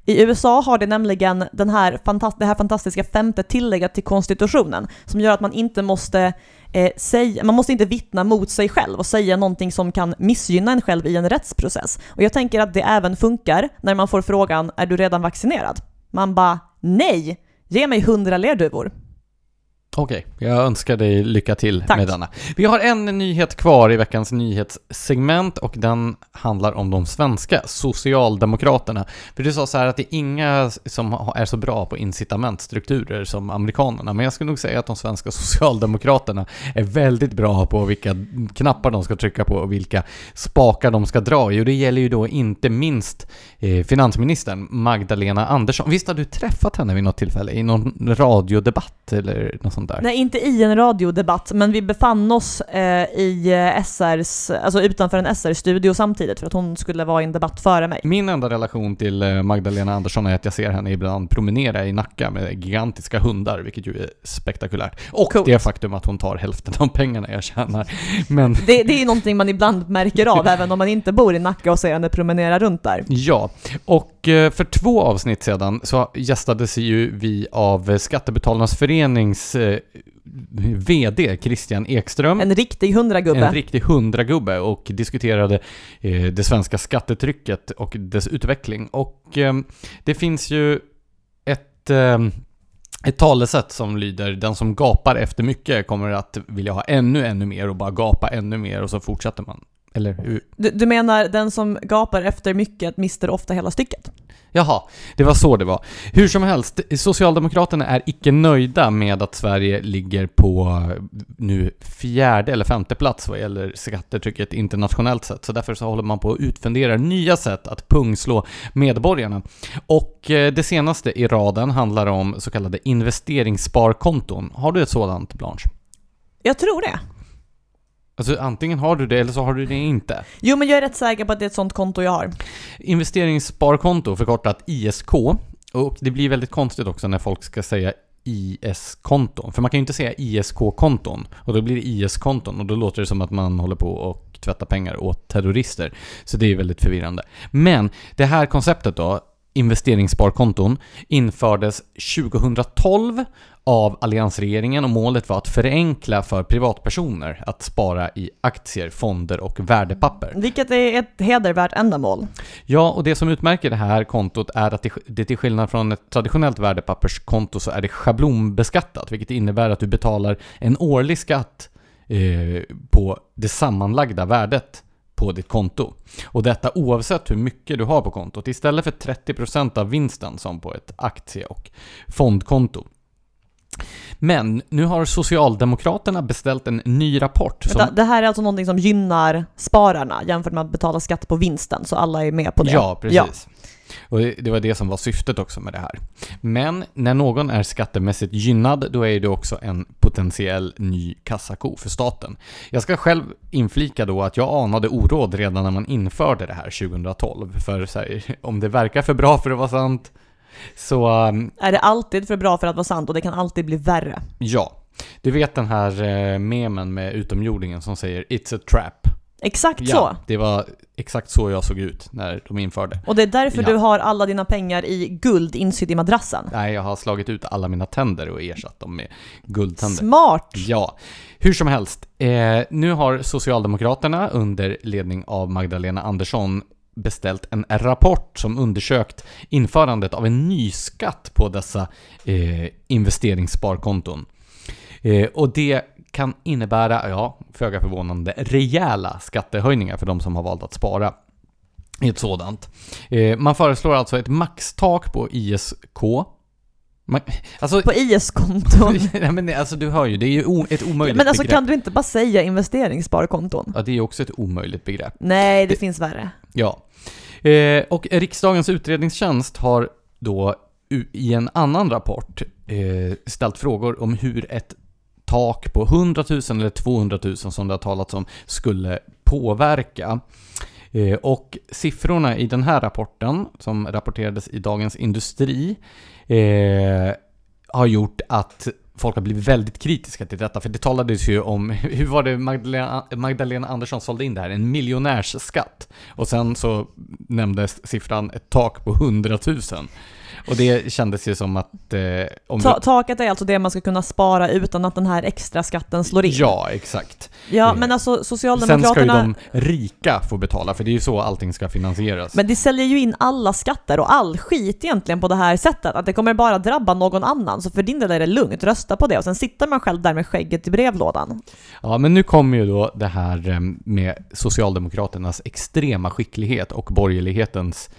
I USA har det nämligen den här det här fantastiska femte tillägget till konstitutionen som gör att man inte måste eh, säga, man måste inte vittna mot sig själv och säga någonting som kan missgynna en själv i en rättsprocess. Och jag tänker att det även funkar när man får frågan “Är du redan vaccinerad?” Man bara “Nej!” Ge mig hundra lerduvor. Okej, okay, jag önskar dig lycka till Tack. med denna. Vi har en nyhet kvar i veckans nyhetssegment och den handlar om de svenska Socialdemokraterna. För du sa så här att det är inga som är så bra på incitamentstrukturer som amerikanerna, men jag skulle nog säga att de svenska Socialdemokraterna är väldigt bra på vilka knappar de ska trycka på och vilka spakar de ska dra i. Och det gäller ju då inte minst eh, finansministern Magdalena Andersson. Visst har du träffat henne vid något tillfälle i någon radiodebatt eller något sånt där? Nej, inte i en radiodebatt, men vi befann oss eh, i eh, SRs, alltså utanför en SR-studio samtidigt för att hon skulle vara i en debatt före mig. Min enda relation till eh, Magdalena Andersson är att jag ser henne ibland promenera i Nacka med gigantiska hundar, vilket ju är spektakulärt. Och Coolt. det faktum att hon tar hälften av pengarna jag tjänar. Men... Det, det är ju någonting man ibland märker av, *laughs* även om man inte bor i Nacka och ser henne promenera runt där. Ja, och eh, för två avsnitt sedan så gästades ju vi av Skattebetalarnas förenings VD Christian Ekström. En riktig hundragubbe. En riktig hundragubbe och diskuterade eh, det svenska skattetrycket och dess utveckling. Och eh, det finns ju ett, eh, ett talesätt som lyder den som gapar efter mycket kommer att vilja ha ännu, ännu mer och bara gapa ännu mer och så fortsätter man. Eller? Du, du menar den som gapar efter mycket mister ofta hela stycket? Jaha, det var så det var. Hur som helst, Socialdemokraterna är icke nöjda med att Sverige ligger på nu fjärde eller femte plats vad gäller skattetrycket internationellt sett. Så därför så håller man på att utfundera nya sätt att pungslå medborgarna. Och eh, det senaste i raden handlar om så kallade investeringssparkonton. Har du ett sådant, Blanche? Jag tror det. Alltså antingen har du det eller så har du det inte. Jo, men jag är rätt säker på att det är ett sånt konto jag har. Investeringssparkonto, förkortat ISK. Och det blir väldigt konstigt också när folk ska säga IS-konton. För man kan ju inte säga ISK-konton. Och då blir det IS-konton och då låter det som att man håller på och tvättar pengar åt terrorister. Så det är väldigt förvirrande. Men det här konceptet då, investeringssparkonton, infördes 2012 av alliansregeringen och målet var att förenkla för privatpersoner att spara i aktier, fonder och värdepapper. Vilket är ett hedervärt ändamål. Ja, och det som utmärker det här kontot är att det till skillnad från ett traditionellt värdepapperskonto så är det schablonbeskattat, vilket innebär att du betalar en årlig skatt eh, på det sammanlagda värdet på ditt konto. Och detta oavsett hur mycket du har på kontot, istället för 30% av vinsten som på ett aktie och fondkonto. Men nu har Socialdemokraterna beställt en ny rapport. Som... Det här är alltså någonting som gynnar spararna jämfört med att betala skatt på vinsten, så alla är med på det. Ja, precis. Ja. Och det var det som var syftet också med det här. Men när någon är skattemässigt gynnad, då är det också en potentiell ny kassako för staten. Jag ska själv inflika då att jag anade oråd redan när man införde det här 2012. För här, om det verkar för bra för att vara sant, så... Um, är det alltid för bra för att vara sant och det kan alltid bli värre? Ja. Du vet den här eh, memen med utomjordingen som säger “It's a trap”? Exakt ja, så! det var exakt så jag såg ut när de införde. Och det är därför ja. du har alla dina pengar i guld insydd i madrassen? Nej, jag har slagit ut alla mina tänder och ersatt dem med guldtänder. Smart! Ja. Hur som helst, eh, nu har Socialdemokraterna under ledning av Magdalena Andersson beställt en rapport som undersökt införandet av en ny skatt på dessa eh, investeringssparkonton. Eh, och det kan innebära, ja, föga förvånande, rejäla skattehöjningar för de som har valt att spara i ett sådant. Eh, man föreslår alltså ett maxtak på ISK man, alltså, på IS-konton? *laughs* nej men alltså du hör ju, det är ju o, ett omöjligt Men alltså begrepp. kan du inte bara säga investeringssparkonton? Ja, det är ju också ett omöjligt begrepp. Nej, det, det finns värre. Ja. Eh, och riksdagens utredningstjänst har då i en annan rapport eh, ställt frågor om hur ett tak på 100 000 eller 200 000 som det har talats om skulle påverka. Eh, och siffrorna i den här rapporten, som rapporterades i Dagens Industri, eh, har gjort att folk har blivit väldigt kritiska till detta, för det talades ju om, *laughs* hur var det Magdalena, Magdalena Andersson sålde in det här? En miljonärsskatt. Och sen så nämndes siffran ett tak på 100 000. Och det kändes ju som att... Eh, om Ta, taket är alltså det man ska kunna spara utan att den här extra skatten slår in? Ja, exakt. Ja, men alltså Socialdemokraterna... Sen ska ju de rika få betala, för det är ju så allting ska finansieras. Men det säljer ju in alla skatter och all skit egentligen på det här sättet, att det kommer bara drabba någon annan. Så för din del är det lugnt, rösta på det och sen sitter man själv där med skägget i brevlådan. Ja, men nu kommer ju då det här eh, med Socialdemokraternas extrema skicklighet och borgerlighetens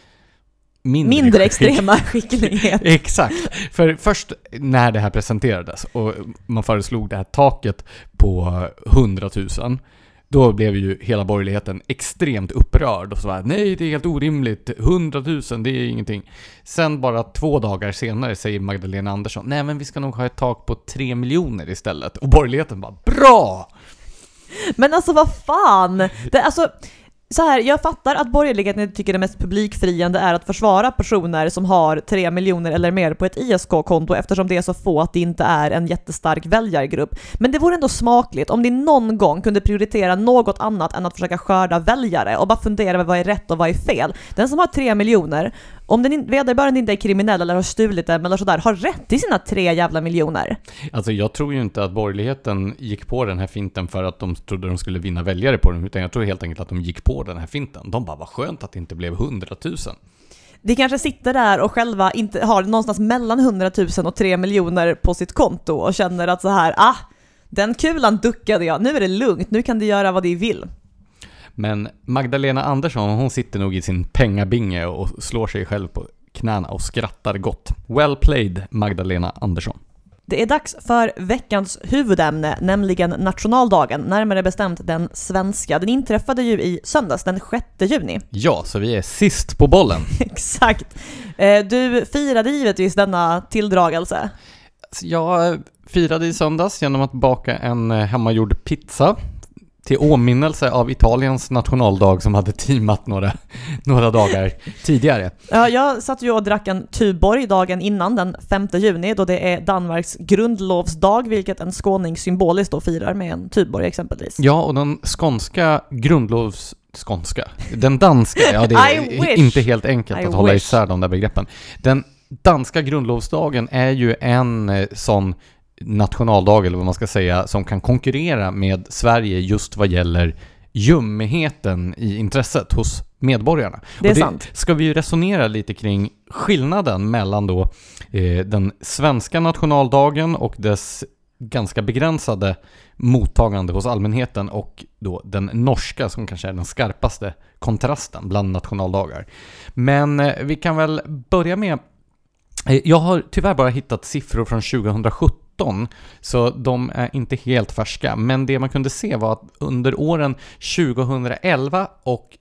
mindre, mindre extrema *laughs* skicklighet. Exakt. För först när det här presenterades och man föreslog det här taket på 100 000 då blev ju hela borgerligheten extremt upprörd och så nej det är helt orimligt, 100 000 det är ingenting. Sen bara två dagar senare säger Magdalena Andersson, nej men vi ska nog ha ett tak på 3 miljoner istället. Och borgerligheten bara, bra! Men alltså vad fan! Det, alltså, så här, jag fattar att borgerligheten tycker det mest publikfriande är att försvara personer som har 3 miljoner eller mer på ett ISK-konto eftersom det är så få att det inte är en jättestark väljargrupp. Men det vore ändå smakligt om ni någon gång kunde prioritera något annat än att försöka skörda väljare och bara fundera över vad är rätt och vad är fel. Den som har 3 miljoner om den in, vederbörande inte är kriminell eller har stulit den eller sådär, har rätt till sina tre jävla miljoner. Alltså jag tror ju inte att borgerligheten gick på den här finten för att de trodde de skulle vinna väljare på den, utan jag tror helt enkelt att de gick på den här finten. De bara, vad skönt att det inte blev hundratusen. De kanske sitter där och själva inte har någonstans mellan 100 000 och 3 miljoner på sitt konto och känner att så här, ah, den kulan duckade jag, nu är det lugnt, nu kan de göra vad de vill. Men Magdalena Andersson, hon sitter nog i sin pengabinge och slår sig själv på knäna och skrattar gott. Well played, Magdalena Andersson. Det är dags för veckans huvudämne, nämligen nationaldagen, närmare bestämt den svenska. Den inträffade ju i söndags, den 6 juni. Ja, så vi är sist på bollen. *laughs* Exakt. Eh, du firade givetvis denna tilldragelse. Jag firade i söndags genom att baka en hemmagjord pizza till åminnelse av Italiens nationaldag som hade teamat några, några dagar tidigare. Ja, jag satt ju och drack en Tuborg dagen innan, den 5 juni, då det är Danmarks grundlovsdag, vilket en skåning symboliskt då firar med en Tuborg exempelvis. Ja, och den skånska grundlovs skånska. Den danska, ja det är *laughs* inte helt enkelt I att hålla isär de där begreppen. Den danska grundlovsdagen är ju en eh, sån nationaldag, eller vad man ska säga, som kan konkurrera med Sverige just vad gäller ljummigheten i intresset hos medborgarna. Det är det sant. ska vi ju resonera lite kring skillnaden mellan då eh, den svenska nationaldagen och dess ganska begränsade mottagande hos allmänheten och då den norska som kanske är den skarpaste kontrasten bland nationaldagar. Men eh, vi kan väl börja med eh, jag har tyvärr bara hittat siffror från 2017 2017, så de är inte helt färska. Men det man kunde se var att under åren 2011 och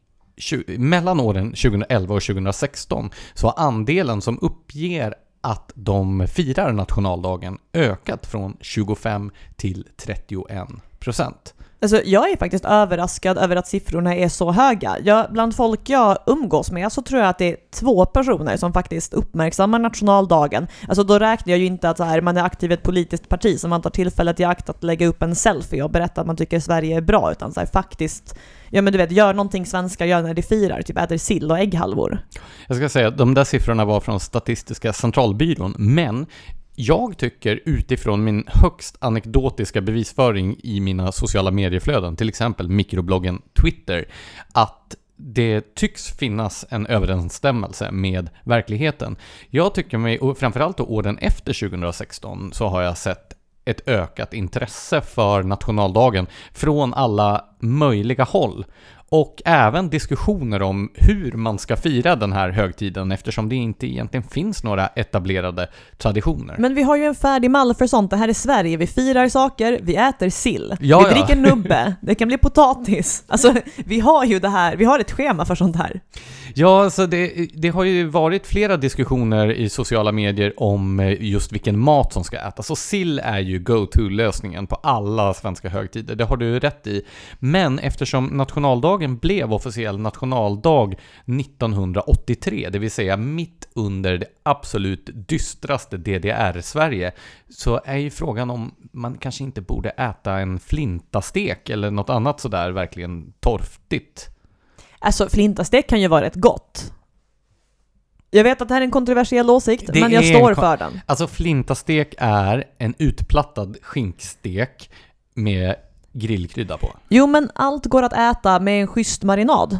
mellan åren 2011 och 2016 så har andelen som uppger att de firar nationaldagen ökat från 25 till 31 procent. Alltså jag är faktiskt överraskad över att siffrorna är så höga. Jag, bland folk jag umgås med så tror jag att det är två personer som faktiskt uppmärksammar nationaldagen. Alltså då räknar jag ju inte att så här, man är aktiv i ett politiskt parti som man tar tillfället i akt att lägga upp en selfie och berätta att man tycker Sverige är bra, utan så här, faktiskt ja men du vet, gör någonting svenskar gör när de firar, typ äter sill och ägghalvor. Jag ska säga att de där siffrorna var från Statistiska centralbyrån, men jag tycker utifrån min högst anekdotiska bevisföring i mina sociala medieflöden, till exempel mikrobloggen Twitter, att det tycks finnas en överensstämmelse med verkligheten. Jag tycker mig, och framförallt då åren efter 2016, så har jag sett ett ökat intresse för nationaldagen från alla möjliga håll och även diskussioner om hur man ska fira den här högtiden eftersom det inte egentligen finns några etablerade traditioner. Men vi har ju en färdig mall för sånt. Det här är Sverige. Vi firar saker, vi äter sill, ja, vi dricker *laughs* nubbe, det kan bli potatis. Alltså, vi har ju det här, vi har ett schema för sånt här. Ja, alltså det, det har ju varit flera diskussioner i sociala medier om eh, just vilken mat som ska ätas. Och sill är ju go-to-lösningen på alla svenska högtider, det har du rätt i. Men eftersom Nationaldagen blev officiell nationaldag 1983, det vill säga mitt under det absolut dystraste DDR-Sverige, så är ju frågan om man kanske inte borde äta en flintastek eller något annat sådär verkligen torftigt. Alltså flintastek kan ju vara rätt gott. Jag vet att det här är en kontroversiell åsikt, det men jag står för den. Alltså flintastek är en utplattad skinkstek med grillkrydda på. Jo, men allt går att äta med en schysst marinad.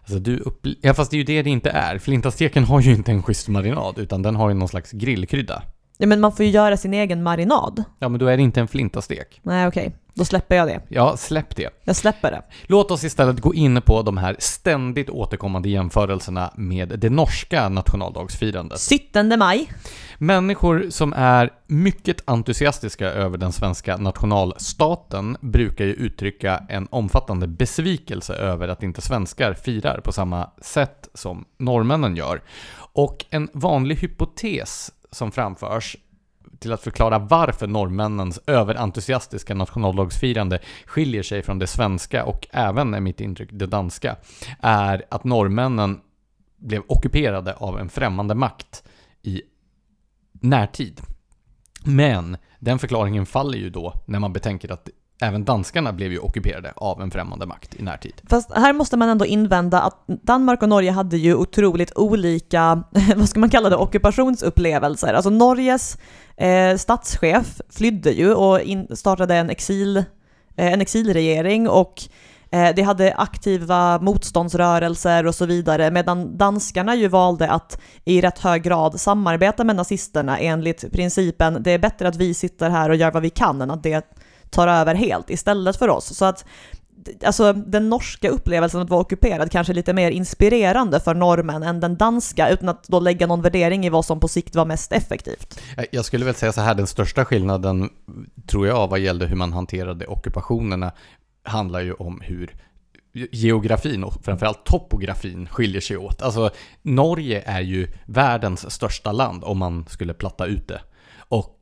Alltså du Ja fast det är ju det det inte är. Flintasteken har ju inte en schysst marinad, utan den har ju någon slags grillkrydda. Ja men man får ju göra sin egen marinad. Ja men då är det inte en flintastek. Nej okej, då släpper jag det. Ja, släpp det. Jag släpper det. Låt oss istället gå in på de här ständigt återkommande jämförelserna med det norska nationaldagsfirandet. 17 maj. Människor som är mycket entusiastiska över den svenska nationalstaten brukar ju uttrycka en omfattande besvikelse över att inte svenskar firar på samma sätt som norrmännen gör. Och en vanlig hypotes som framförs till att förklara varför norrmännens överentusiastiska nationaldagsfirande skiljer sig från det svenska och även, är mitt intryck, det danska, är att norrmännen blev ockuperade av en främmande makt i närtid. Men den förklaringen faller ju då när man betänker att även danskarna blev ju ockuperade av en främmande makt i närtid. Fast här måste man ändå invända att Danmark och Norge hade ju otroligt olika, *laughs* vad ska man kalla det, ockupationsupplevelser. Alltså Norges eh, statschef flydde ju och in, startade en, exil, eh, en exilregering och eh, det hade aktiva motståndsrörelser och så vidare, medan danskarna ju valde att i rätt hög grad samarbeta med nazisterna enligt principen det är bättre att vi sitter här och gör vad vi kan än att det tar över helt istället för oss. Så att alltså, den norska upplevelsen att vara ockuperad kanske är lite mer inspirerande för norrmän än den danska, utan att då lägga någon värdering i vad som på sikt var mest effektivt. Eh, jag skulle väl säga så här, den största skillnaden tror jag vad gällde hur man hanterade ockupationerna handlar ju om hur geografin och framförallt topografin skiljer sig åt. Alltså Norge är ju världens största land om man skulle platta ut det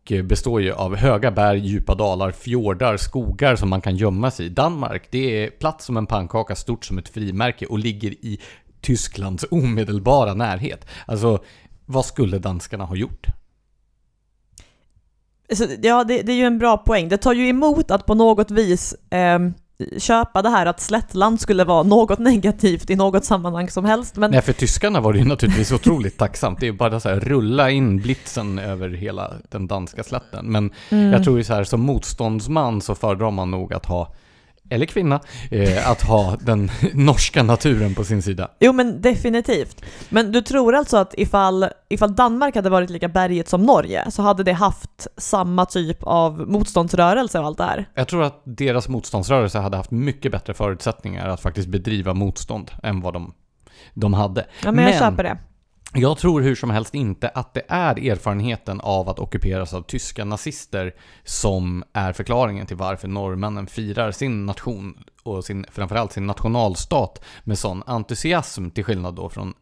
och eh, består ju av höga berg, djupa dalar, fjordar, skogar som man kan gömma sig i. Danmark, det är platt som en pannkaka, stort som ett frimärke och ligger i Tysklands *laughs* omedelbara närhet. Alltså, vad skulle danskarna ha gjort? Ja, det, det, är ju en bra poäng. Det tar ju emot att på något vis eh, köpa det här att slättland skulle vara något negativt i något sammanhang som helst. Men... Nej, för tyskarna var det ju naturligtvis otroligt tacksamt. Det är ju bara så här rulla in blitzen över hela den danska slätten. Men mm. jag tror ju så här som motståndsman så föredrar man nog att ha eller kvinna, eh, att ha den *laughs* norska naturen på sin sida. Jo men definitivt. Men du tror alltså att ifall, ifall Danmark hade varit lika berget som Norge så hade det haft samma typ av motståndsrörelse och allt det här? Jag tror att deras motståndsrörelse hade haft mycket bättre förutsättningar att faktiskt bedriva motstånd än vad de, de hade. Ja men, men jag köper det. Jag tror hur som helst inte att det är erfarenheten av att ockuperas av tyska nazister som är förklaringen till varför norrmännen firar sin nation och sin, framförallt sin nationalstat med sån entusiasm till skillnad då från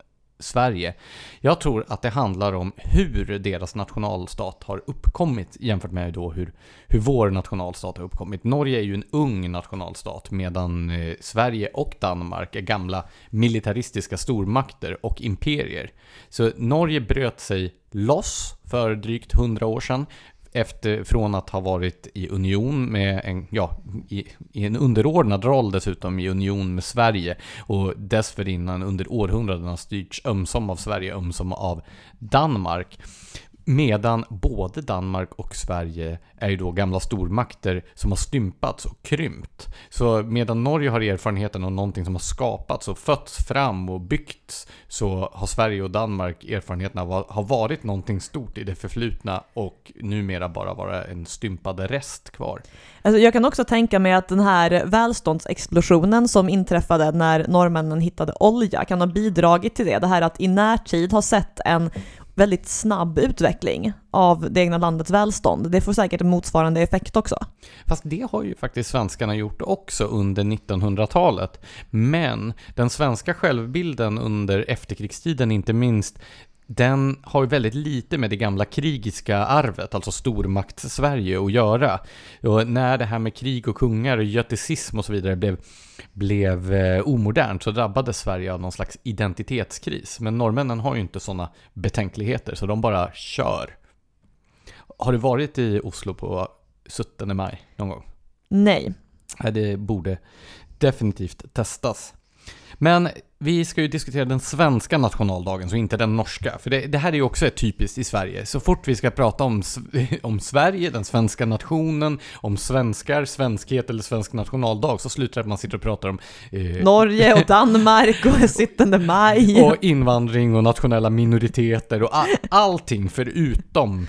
Sverige. Jag tror att det handlar om hur deras nationalstat har uppkommit jämfört med då hur, hur vår nationalstat har uppkommit. Norge är ju en ung nationalstat medan eh, Sverige och Danmark är gamla militaristiska stormakter och imperier. Så Norge bröt sig loss för drygt hundra år sedan efter, från att ha varit i union med en, ja, i, i, en underordnad roll dessutom i union med Sverige och dessförinnan under århundraden styrts ömsom av Sverige, ömsom av Danmark. Medan både Danmark och Sverige är ju då gamla stormakter som har stympats och krympt. Så medan Norge har erfarenheten av någonting som har skapats och fötts fram och byggts så har Sverige och Danmark erfarenheten av att ha varit någonting stort i det förflutna och numera bara vara en stympad rest kvar. Alltså jag kan också tänka mig att den här välståndsexplosionen som inträffade när norrmännen hittade olja kan ha bidragit till det. Det här att i närtid ha sett en väldigt snabb utveckling av det egna landets välstånd. Det får säkert en motsvarande effekt också. Fast det har ju faktiskt svenskarna gjort också under 1900-talet. Men den svenska självbilden under efterkrigstiden inte minst den har ju väldigt lite med det gamla krigiska arvet, alltså stormakts-Sverige, att göra. Och när det här med krig och kungar och göticism och så vidare blev, blev eh, omodernt så drabbades Sverige av någon slags identitetskris. Men norrmännen har ju inte sådana betänkligheter, så de bara kör. Har du varit i Oslo på 17 maj någon gång? Nej. Det borde definitivt testas. Men vi ska ju diskutera den svenska nationaldagen, så inte den norska. För det, det här är ju också typiskt i Sverige. Så fort vi ska prata om, *laughs* om Sverige, den svenska nationen, om svenskar, svenskhet eller svensk nationaldag, så slutar det att man sitter och pratar om... Eh, Norge och *laughs* Danmark och *laughs* 17 maj. Och invandring och nationella minoriteter och all, allting förutom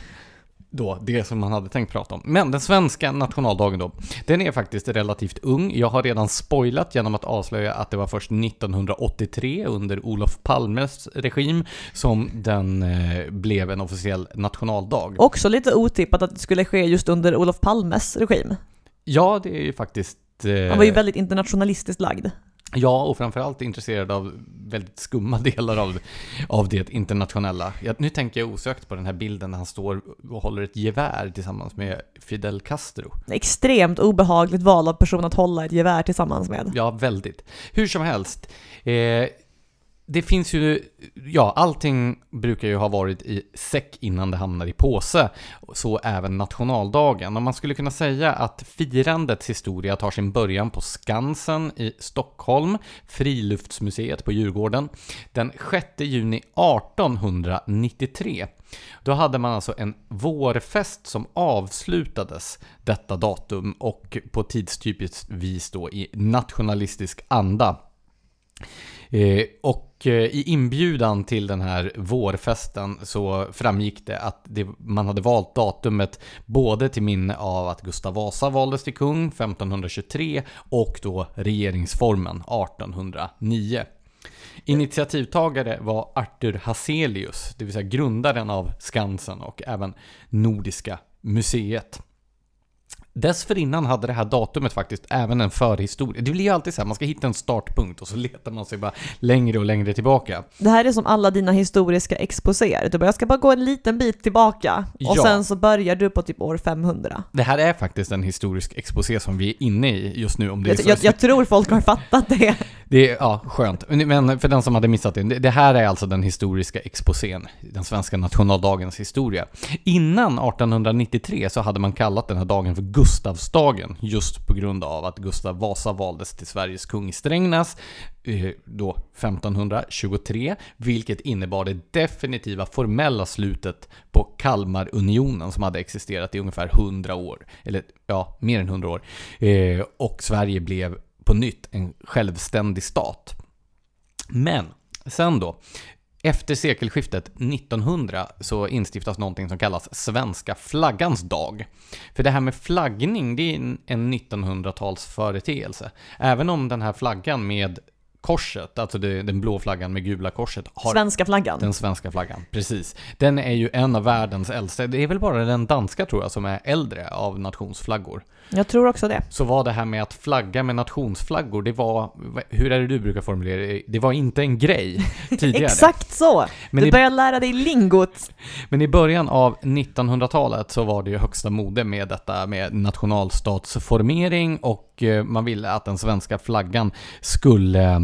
då det som man hade tänkt prata om. Men den svenska nationaldagen då, den är faktiskt relativt ung. Jag har redan spoilat genom att avslöja att det var först 1983 under Olof Palmes regim som den eh, blev en officiell nationaldag. Också lite otippat att det skulle ske just under Olof Palmes regim. Ja, det är ju faktiskt... Eh, Han var ju väldigt internationalistiskt lagd. Ja, och framförallt intresserad av väldigt skumma *laughs* delar av, av det internationella. Jag, nu tänker jag osökt på den här bilden när han står och håller ett gevär tillsammans med Fidel Castro. Extremt obehagligt val av person att hålla ett gevär tillsammans med. Ja, väldigt. Hur som helst. Eh, det finns ju, ja, allting brukar ju ha varit i säck innan det hamnar i påse. Så även nationaldagen. Och man skulle kunna säga att firandets historia tar sin början på Skansen i Stockholm, Friluftsmuseet på Djurgården, den 6 juni 1893. Då hade man alltså en vårfest som avslutades detta datum och på tidstypiskt vis då i nationalistisk anda. Eh, och eh, i inbjudan till den här vårfesten så framgick det att det, man hade valt datumet både till minne av att Gustav Vasa valdes till kung 1523 och då regeringsformen 1809. Initiativtagare var Arthur Hazelius, det vill säga grundaren av Skansen och även Nordiska museet. Dessförinnan hade det här datumet faktiskt även en förhistoria. Det blir ju alltid så här, man ska hitta en startpunkt och så letar man sig bara längre och längre tillbaka. Det här är som alla dina historiska exposéer. Du bara, jag ska bara gå en liten bit tillbaka och Ja. sen så börjar du på typ år 500. Det här är faktiskt en historisk exposé som vi är inne i just nu. Om det Jag, så. jag, jag tror folk har fattat det. Det är, ja, skönt. Men för den som hade missat det, det- här är alltså den historiska exposén, den svenska nationaldagens historia. Innan 1893 så hade man kallat den här dagen för Gustavsdagen, just på grund av att Gustav Vasa valdes till Sveriges kung i Strängnäs, eh, då 1523, vilket innebar det definitiva formella slutet på Kalmarunionen som hade existerat i ungefär 100 år, eller ja, mer än 100 år. Eh, och Sverige blev på nytt en självständig stat. Men sen då, efter sekelskiftet 1900 så instiftas någonting som kallas svenska flaggans dag. För det här med flaggning, det är en- 1900-talsföreteelse. Även om den här flaggan med korset, alltså det, den blå flaggan med gula korset, har Svenska flaggan. den svenska flaggan, precis. Den är ju en av världens äldsta. Det är väl bara den danska tror jag som är äldre av nationsflaggor. Jag tror också det. Så var det här med att flagga med nationsflaggor, det var, hur är det du brukar formulera det? Det var inte en grej *laughs* tidigare. Exakt så! Men du börjar lära dig lingot. Men i början av 1900-talet så var det ju högsta mode med detta med nationalstatsformering och eh, man ville att den svenska flaggan skulle, eh,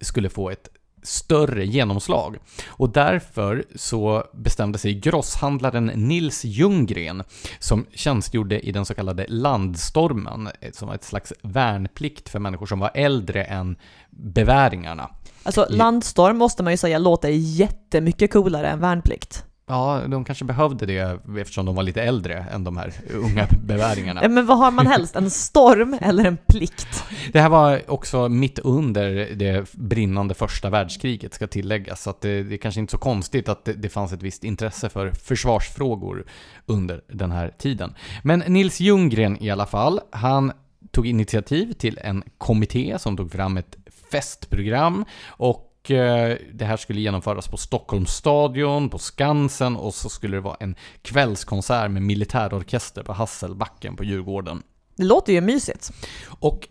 skulle få ett större genomslag. Och därför så bestämde sig grosshandlaren Nils Ljunggren, som tjänstgjorde i den så kallade landstormen, eh, som var ett slags värnplikt för människor som var äldre än beväringarna. Alltså landstorm måste man ju säga låter jättemycket coolare än värnplikt. Ja, de kanske behövde det eftersom de var lite äldre än de här unga beväringarna. *laughs* Men vad har man helst? En storm eller en plikt? Det här var också mitt under det brinnande första världskriget ska tilläggas, så det, det är kanske inte så konstigt att det, det fanns ett visst intresse för försvarsfrågor under den här tiden. Men Nils Ljunggren i alla fall, han tog initiativ till en kommitté som tog fram ett festprogram och eh, det här skulle genomföras på Stockholms stadion, på Skansen och så skulle det vara en kvällskonsert med militärorkester på Hasselbacken på Djurgården. Det låter ju mysigt. Och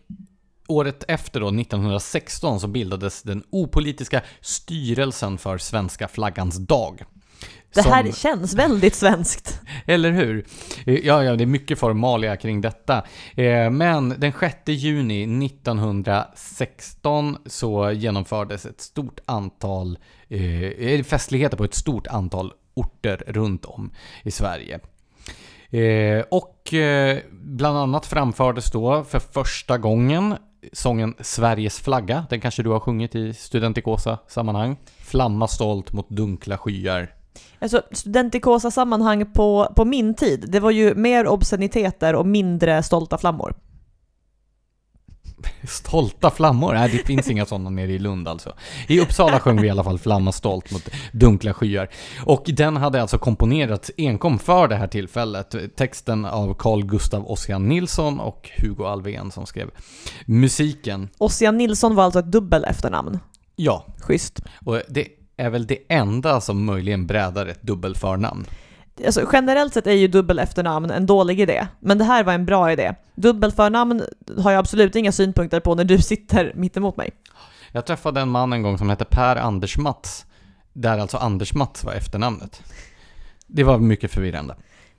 året efter då, 1916, så bildades den opolitiska styrelsen för Svenska flaggans dag. Det här Som- känns väldigt svenskt. *laughs* eller hur? Ja, ja, det är mycket formalia kring detta. Eh, Men den 6 juni 1916 så genomfördes ett stort antal eh, festligheter på ett stort antal orter runt om i Sverige. Eh, och bland annat framfördes då för första gången sången Sveriges flagga. Den kanske du har sjungit i studentikosa sammanhang. Flamma stolt mot dunkla skyar. Alltså studentikosa sammanhang på, på min tid, det var ju mer obsceniteter och mindre stolta flammor. *laughs* Stolta flammor? Nej, det finns inga sådana nere i Lund alltså. I Uppsala sjöng vi i alla fall Flamma stolt mot dunkla skyar. Och den hade alltså komponerats enkom för det här tillfället. Texten av Carl Gustav Ossian Nilsson och Hugo Alvén som skrev musiken. Ossian Nilsson var alltså ett dubbel efternamn. Ja, Schysst. och det är väl det enda som möjligen brädar ett dubbelförnamn. Alltså, generellt sett är ju dubbel efternamn en dålig idé, men det här var en bra idé. Dubbelförnamn har jag absolut inga synpunkter på när du sitter mitt emot mig. Jag träffade en man en gång som hette Per Anders Mats, där alltså Anders Mats var efternamnet. Det var mycket förvirrande.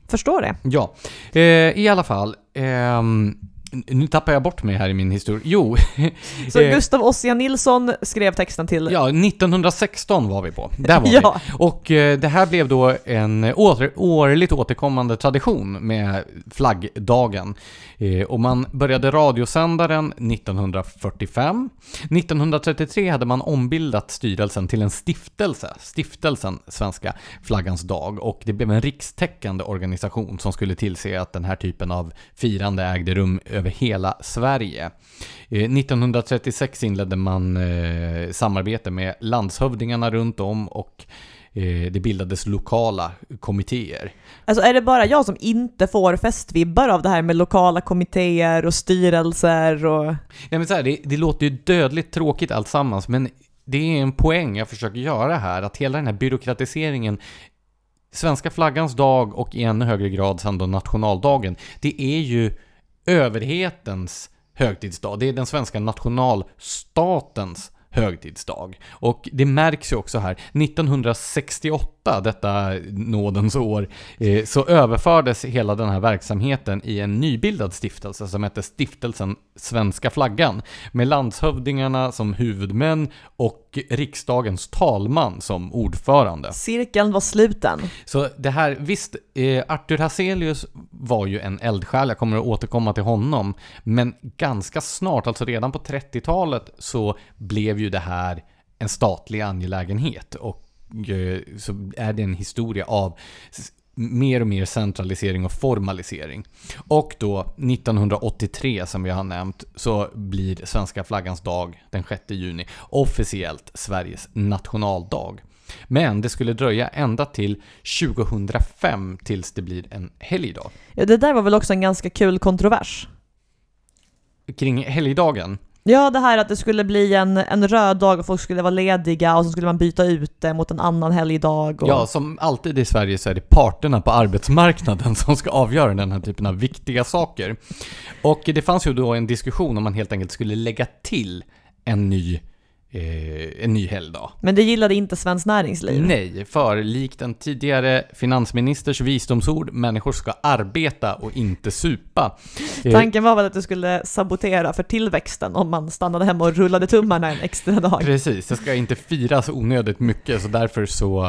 Förstår det. Ja, eh, i alla fall. ehm, Nu tappar jag bort mig här i min historia. Jo. *laughs* Så eh, Gustav Ossian Nilsson skrev texten till... Ja, 1916 var vi på. Där var *laughs* Ja. vi. Och eh, det här blev då en åter, årligt återkommande tradition med flaggdagen. Eh, och man började radiosända den 1945. 1933 hade man ombildat styrelsen till en stiftelse, stiftelsen Svenska flaggans dag. Och det blev en rikstäckande organisation som skulle tillse att den här typen av firande ägde rum över hela Sverige. Eh, 1936 inledde man eh, samarbete med landshövdingarna runt om och eh, det bildades lokala kommittéer. Alltså är det bara jag som inte får festvibbar av det här med lokala kommittéer och styrelser och... Nej, men så här, det, det låter ju dödligt tråkigt alltsammans, men det är en poäng jag försöker göra här, att hela den här byråkratiseringen Svenska flaggans dag och i ännu högre grad sen då nationaldagen, det är ju överhetens högtidsdag. Det är den svenska nationalstatens högtidsdag. Och det märks ju också här, 1968, detta nådens år, eh, så överfördes hela den här verksamheten i en nybildad stiftelse som hette Stiftelsen Svenska Flaggan, med landshövdingarna som huvudmän och riksdagens talman som ordförande. Cirkeln var sluten. Så det här, visst, eh, Arthur Hazelius var ju en eldsjäl, jag kommer att återkomma till honom, men ganska snart, alltså redan på 30-talet, så blev ju det här en statlig angelägenhet och så är det en historia av mer och mer centralisering och formalisering. Och då 1983 som vi har nämnt så blir svenska flaggans dag den 6 juni officiellt Sveriges nationaldag. Men det skulle dröja ända till 2005 tills det blir en helgdag. Ja, det där var väl också en ganska kul kontrovers. Kring helgdagen, Ja, det här att det skulle bli en, en röd dag och folk skulle vara lediga och så skulle man byta ut det mot en annan helgdag. Och... ja som alltid i Sverige så är det parterna på arbetsmarknaden som ska avgöra den här typen av viktiga saker. Och det fanns ju då en diskussion om man helt enkelt skulle lägga till en ny, eh, en ny helgdag. Men det gillade inte Svenskt Näringsliv. Nej, för likt en tidigare finansministers visdomsord, människor ska arbeta och inte supa. Eh, Tanken var väl att det skulle sabotera för tillväxten om man stannade hemma och rullade tummarna en extra dag. Precis, det ska inte firas onödigt mycket, så därför så,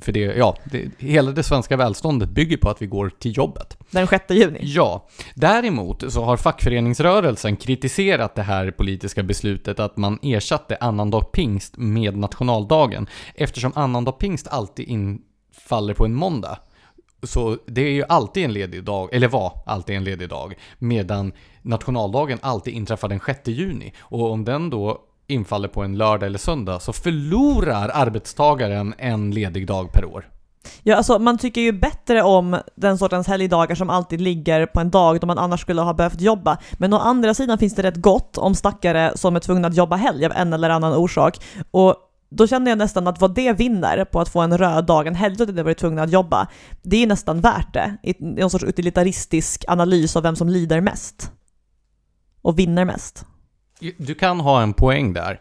för det, ja, det, hela det svenska välståndet bygger på att vi går till jobbet. Den 6 juni. Ja, däremot så har fackföreningsrörelsen kritiserat det här politiska beslutet att man ersatte annandag pingst med nationaldagen, eftersom annandag pingst alltid infaller på en måndag. Så det är ju alltid en ledig dag, eller var alltid en ledig dag, medan nationaldagen alltid inträffar den 6 juni. Och om den då infaller på en lördag eller söndag så förlorar arbetstagaren en ledig dag per år. Ja, alltså man tycker ju bättre om den sortens helgdagar som alltid ligger på en dag då man annars skulle ha behövt jobba. Men å andra sidan finns det rätt gott om stackare som är tvungna att jobba helg av en eller annan orsak. Och då känner jag nästan att vad det vinner på att få en röd dag, en helgdag där de varit tvungna att jobba, det är nästan värt det i någon sorts utilitaristisk analys av vem som lider mest. Och vinner mest. Du kan ha en poäng där.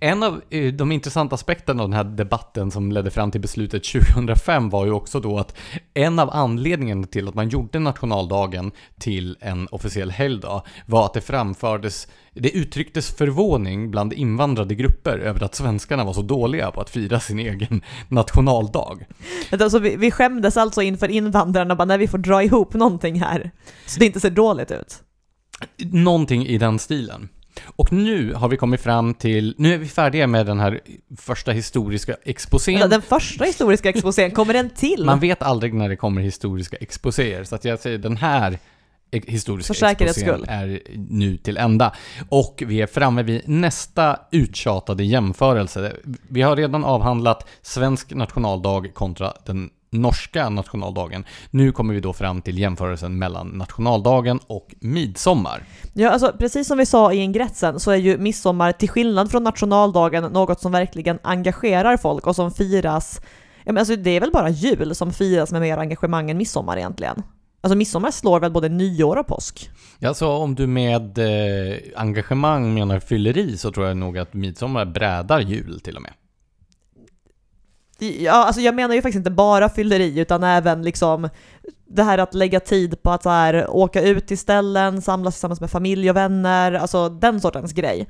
En av eh, de intressanta aspekterna av den här debatten som ledde fram till beslutet 2005 var ju också då att en av anledningarna till att man gjorde nationaldagen till en officiell helgdag var att det framfördes, det uttrycktes förvåning bland invandrade grupper över att svenskarna var så dåliga på att fira sin egen nationaldag. Alltså, vi, vi skämdes alltså inför invandrarna bara när vi får dra ihop någonting här. Så det inte ser dåligt ut. Någonting i den stilen. Och nu har vi kommit fram till, nu är vi färdiga med den här första historiska exposén. Den första historiska exposén, kommer den till? Man vet aldrig när det kommer historiska exposéer, så att jag säger den här e- historiska exposén är nu till ända. Och vi är framme vid nästa uttjatade jämförelse. Vi har redan avhandlat svensk nationaldag kontra den norska nationaldagen. Nu kommer vi då fram till jämförelsen mellan nationaldagen och midsommar. Ja, alltså precis som vi sa i ingressen så är ju midsommar till skillnad från nationaldagen något som verkligen engagerar folk och som firas Ja, men alltså det är väl bara jul som firas med mer engagemang än midsommar egentligen? Alltså midsommar slår väl både nyår och påsk? Ja, så om du med eh, engagemang menar fylleri så tror jag nog att midsommar brädar jul till och med. Ja, alltså jag menar ju faktiskt inte bara fylleri utan även liksom det här att lägga tid på att så här, åka ut till ställen, samlas tillsammans med familj och vänner, alltså den sortens grej.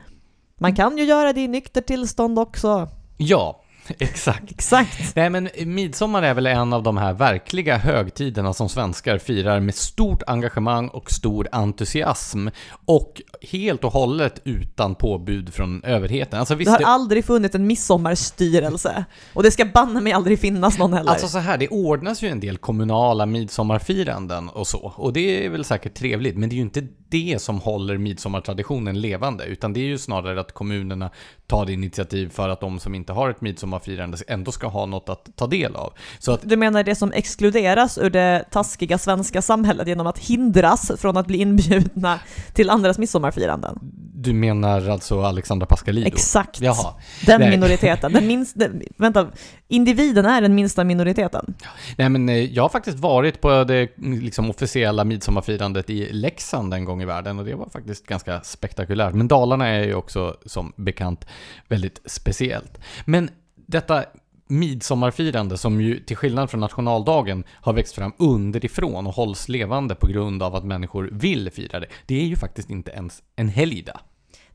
Man kan ju göra det i nykter tillstånd också. Ja, *laughs* Exakt. Exakt. Nej men midsommar är väl en av de här verkliga högtiderna som svenskar firar med stort engagemang och stor entusiasm. Och helt och hållet utan påbud från överheten. Alltså, visst, det har det... aldrig funnits en midsommarstyrelse. Och det ska banne mig aldrig finnas någon heller. Alltså så här, det ordnas ju en del kommunala midsommarfiranden och så. Och det är väl säkert trevligt, men det är ju inte det som håller midsommartraditionen levande, utan det är ju snarare att kommunerna tar initiativ för att de som inte har ett midsommarfirande ändå ska ha något att ta del av. Så att, du menar det som exkluderas ur det taskiga svenska samhället genom att hindras från att bli inbjudna till andras midsommarfiranden? Du menar alltså Alexandra Pascalidou? Exakt. Jaha. Den Nej. minoriteten. Den minsta, vänta, individen är den minsta minoriteten. Nej men eh, jag har faktiskt varit på det liksom, officiella midsommarfirandet i Leksand en gång i världen och det var faktiskt ganska spektakulärt. Men Dalarna är ju också som bekant väldigt speciellt. Men detta midsommarfirande som ju till skillnad från nationaldagen har växt fram underifrån och hålls levande på grund av att människor vill fira det. Det är ju faktiskt inte ens en helgdag.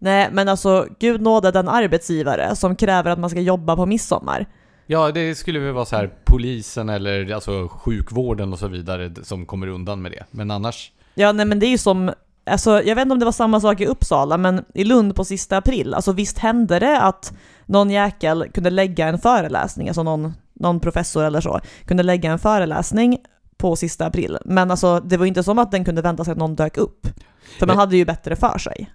Nej, men alltså gud nåde den arbetsgivare som kräver att man ska jobba på midsommar. Ja, det skulle väl vara så här polisen eller alltså sjukvården och så vidare som kommer undan med det. Men annars... Ja, nej men det är ju som Alltså, jag vet inte om det var samma sak i Uppsala, men i Lund på sista april, alltså visst hände det att någon jäkel kunde lägga en föreläsning, alltså någon, någon professor eller så, kunde lägga en föreläsning på sista april. Men alltså, det var inte som att den kunde vänta sig att någon dök upp. För man hade ju bättre för sig.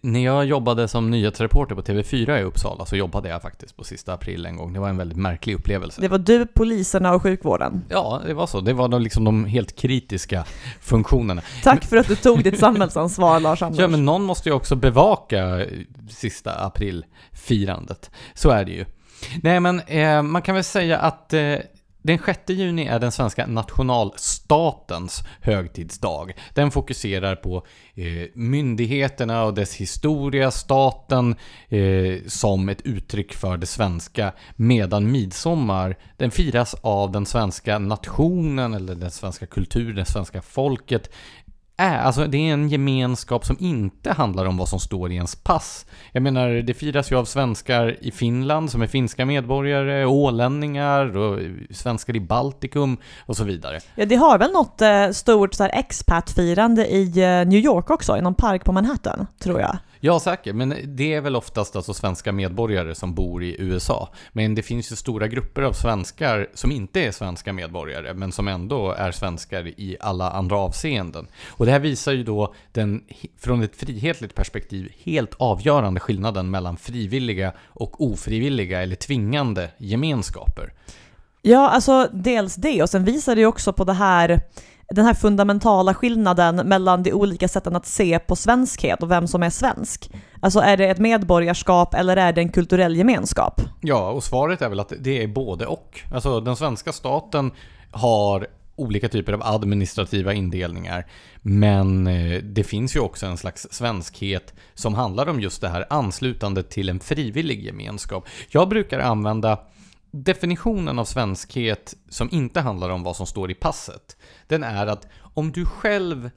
När jag jobbade som nyhetsreporter på TV4 i Uppsala så jobbade jag faktiskt på sista april en gång. Det var en väldigt märklig upplevelse. Det var du, poliserna och sjukvården? Ja, det var så. Det var de, liksom de helt kritiska funktionerna. Tack för att du tog ditt *laughs* samhällsansvar, Lars-Anders. Ja, men någon måste ju också bevaka sista april-firandet. Så är det ju. Nej, men eh, man kan väl säga att eh, den 6 juni är den svenska nationalstatens högtidsdag. Den fokuserar på eh, myndigheterna och dess historia, staten eh, som ett uttryck för det svenska, medan midsommar den firas av den svenska nationen eller den svenska kulturen, det svenska folket är, alltså det är en gemenskap som inte handlar om vad som står i ens pass. Jag menar, det firas ju av svenskar i Finland som är finska medborgare, ålänningar och svenskar i Baltikum och så vidare. Ja, det har väl något eh, stort expat-firande i eh, New York också, i någon park på Manhattan, tror jag. Ja, säkert. Men det är väl oftast alltså svenska medborgare som bor i USA. Men det finns ju stora grupper av svenskar som inte är svenska medborgare, men som ändå är svenskar i alla andra avseenden. Och det här visar ju då den, från ett frihetligt perspektiv, helt avgörande skillnaden mellan frivilliga och ofrivilliga eller tvingande gemenskaper. Ja, alltså dels det och sen visar det ju också på det här den här fundamentala skillnaden mellan de olika sätten att se på svenskhet och vem som är svensk. Alltså är det ett medborgarskap eller är det en kulturell gemenskap? Ja, och svaret är väl att det är både och. Alltså den svenska staten har olika typer av administrativa indelningar. Men eh, det finns ju också en slags svenskhet som handlar om just det här anslutandet till en frivillig gemenskap. Jag brukar använda definitionen av svenskhet som inte handlar om vad som står i passet, den är att om du själv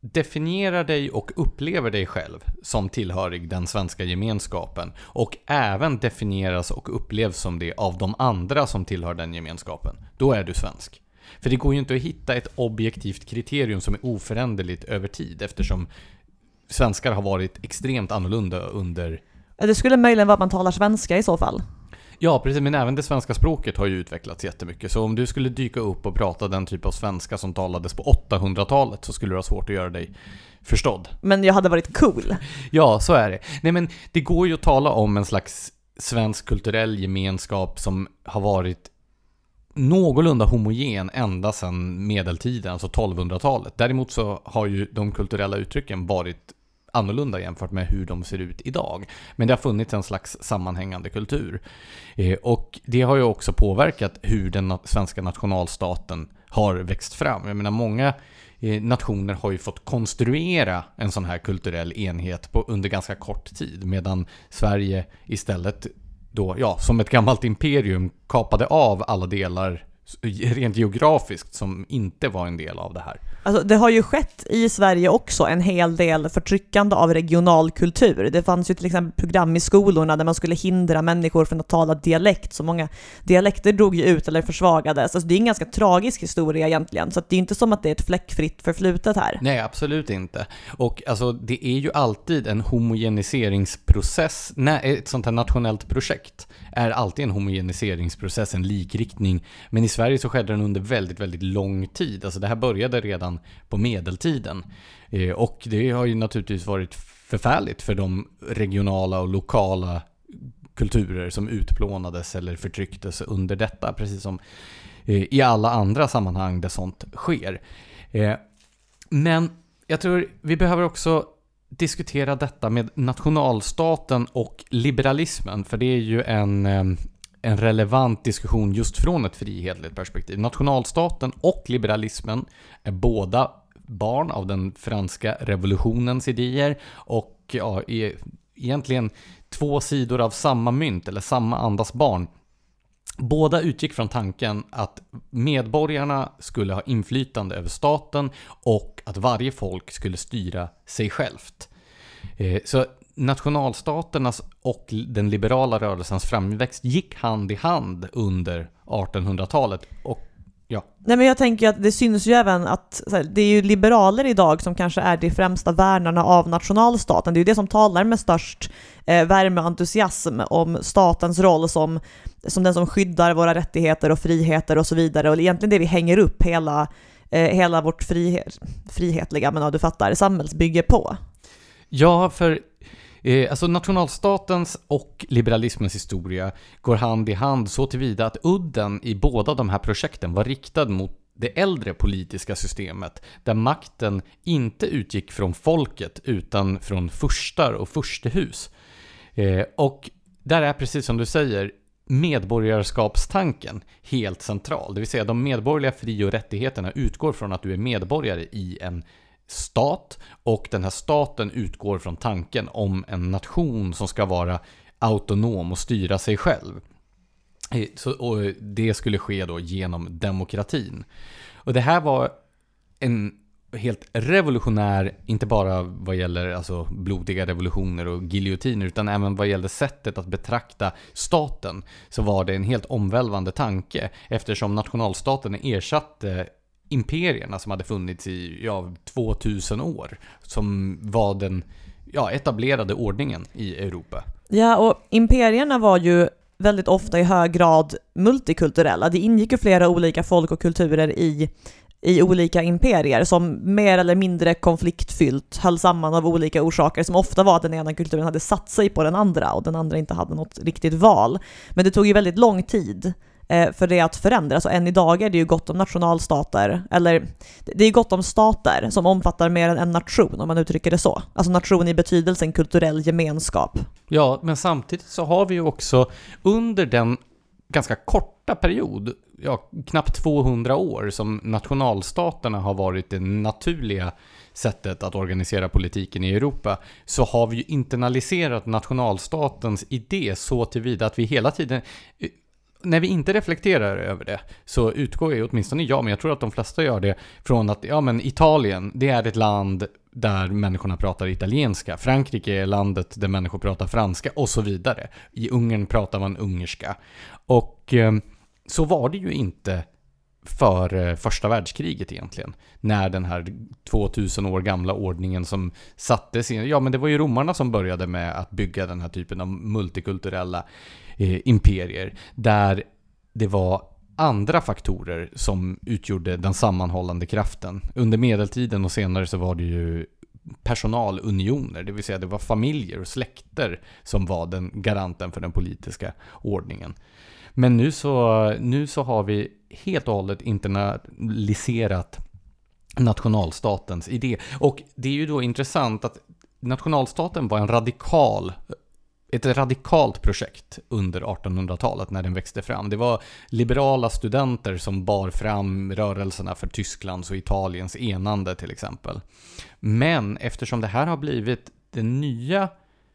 definierar dig och upplever dig själv som tillhörig den svenska gemenskapen och även definieras och upplevs som det av de andra som tillhör den gemenskapen, då är du svensk. För det går ju inte att hitta ett objektivt kriterium som är oföränderligt över tid eftersom svenskar har varit extremt annorlunda under... Det skulle möjligen vara att man talar svenska i så fall. Ja, precis. Men även det svenska språket har ju utvecklats jättemycket. Så om du skulle dyka upp och prata den typ av svenska som talades på 800-talet så skulle det vara svårt att göra dig förstådd. Men jag hade varit cool. *laughs* Ja, så är det. Nej, men det går ju att tala om en slags svensk kulturell gemenskap som har varit någorlunda homogen ända sedan medeltiden, alltså 1200-talet. Däremot så har ju de kulturella uttrycken varit annorlunda jämfört med hur de ser ut idag. Men det har funnits en slags sammanhängande kultur. Eh, och det har ju också påverkat hur den svenska nationalstaten har växt fram. Jag menar, många eh, nationer har ju fått konstruera en sån här kulturell enhet på, under ganska kort tid, medan Sverige istället då, ja, som ett gammalt imperium kapade av alla delar rent geografiskt som inte var en del av det här. Alltså, det har ju skett i Sverige också en hel del förtryckande av regional kultur. Det fanns ju till exempel program i skolorna där man skulle hindra människor från att tala dialekt, så många dialekter drog ju ut eller försvagades. Alltså, det är en ganska tragisk historia egentligen, så det är inte som att det är ett fläckfritt förflutet här. Nej, absolut inte. Och alltså, det är ju alltid en homogeniseringsprocess, Nej, ett sånt här nationellt projekt är alltid en homogeniseringsprocess, en likriktning. Men i Sverige så skedde den under väldigt, väldigt lång tid. Alltså det här började redan på medeltiden. Eh, och det har ju naturligtvis varit förfärligt för de regionala och lokala kulturer som utplånades eller förtrycktes under detta, precis som eh, i alla andra sammanhang där sånt sker. Eh, men jag tror vi behöver också diskutera detta med nationalstaten och liberalismen, för det är ju en, en relevant diskussion just från ett frihetligt perspektiv. Nationalstaten och liberalismen är båda barn av den franska revolutionens idéer och ja, är egentligen två sidor av samma mynt, eller samma andas barn. Båda utgick från tanken att medborgarna skulle ha inflytande över staten och att varje folk skulle styra sig självt. Eh, så nationalstaternas och den liberala rörelsens framväxt gick hand i hand under 1800-talet och Ja. Nej men jag tänker att det syns ju även att här, det är ju liberaler idag som kanske är de främsta värnarna av nationalstaten. Det är ju det som talar med störst eh, värme och entusiasm om statens roll som, som den som skyddar våra rättigheter och friheter och så vidare. Och egentligen det vi hänger upp hela, eh, hela vårt frihet, frihetliga, men ja, du fattar, samhällsbygge på. Ja, för Eh, alltså nationalstatens och liberalismens historia går hand i hand så tillvida att udden i båda de här projekten var riktad mot det äldre politiska systemet där makten inte utgick från folket utan från furstar och furstehus. Eh, och där är precis som du säger medborgarskapstanken helt central. Det vill säga de medborgerliga fri och rättigheterna utgår från att du är medborgare i en stat och den här staten utgår från tanken om en nation som ska vara autonom och styra sig själv. Eh, så, och det skulle ske då genom demokratin. Och det här var en helt revolutionär, inte bara vad gäller alltså blodiga revolutioner och giljotiner, utan även vad gäller sättet att betrakta staten, så var det en helt omvälvande tanke, eftersom nationalstaten ersatte imperierna som hade funnits i ja, 2000 år. Som var den ja, etablerade ordningen i Europa. Ja, och imperierna var ju väldigt ofta i hög grad multikulturella. Det ingick ju flera olika folk och kulturer i, i olika imperier som mer eller mindre konfliktfyllt höll samman av olika orsaker som ofta var att den ena kulturen hade satt sig på den andra och den andra inte hade något riktigt val. Men det tog ju väldigt lång tid Eh, för det att förändras. Och än idag är det ju gott om nationalstater, eller det är gott om stater som omfattar mer än en nation, om man uttrycker det så. Alltså nation i betydelsen kulturell gemenskap. Ja, men samtidigt så har vi ju också under den ganska korta period, ja, knappt 200 år, som nationalstaterna har varit det naturliga sättet att organisera politiken i Europa, så har vi ju internaliserat nationalstatens idé så tillvida att vi hela tiden när vi inte reflekterar över det så utgår ju åtminstone jag, men jag tror att de flesta gör det, från att ja, men Italien, det är ett land där människorna pratar italienska. Frankrike är landet där människor pratar franska och så vidare. I Ungern pratar man ungerska. Och eh, så var det ju inte för eh, första världskriget egentligen. När den här 2000 år gamla ordningen som sattes in, ja men det var ju romarna som började med att bygga den här typen av multikulturella eh, imperier. Där det var andra faktorer som utgjorde den sammanhållande kraften. Under medeltiden och senare så var det ju personalunioner, det vill säga det var familjer och släkter som var den garanten för den politiska ordningen. Men nu så, nu så har vi helt och hållet internaliserat nationalstatens idé. Och det är ju då intressant att nationalstaten var en radikal ett radikalt projekt under 1800-talet när den växte fram. Det var liberala studenter som bar fram rörelserna för Tysklands och Italiens enande till exempel. Men eftersom det här har blivit den nya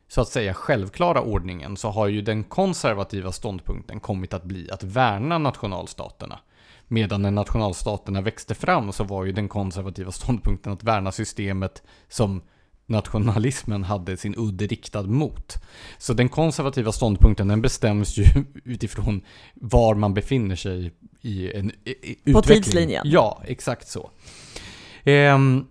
så att säga självklara ordningen så har ju den konservativa ståndpunkten kommit att bli att värna nationalstaterna. Medan när nationalstaterna växte fram så var ju den konservativa ståndpunkten att värna systemet som nationalismen hade sin udd riktad mot. Så den konservativa ståndpunkten den bestäms ju *laughs* utifrån var man befinner sig i en i, i På utveckling. tidslinjen. Ja, exakt så. Ehm, eh,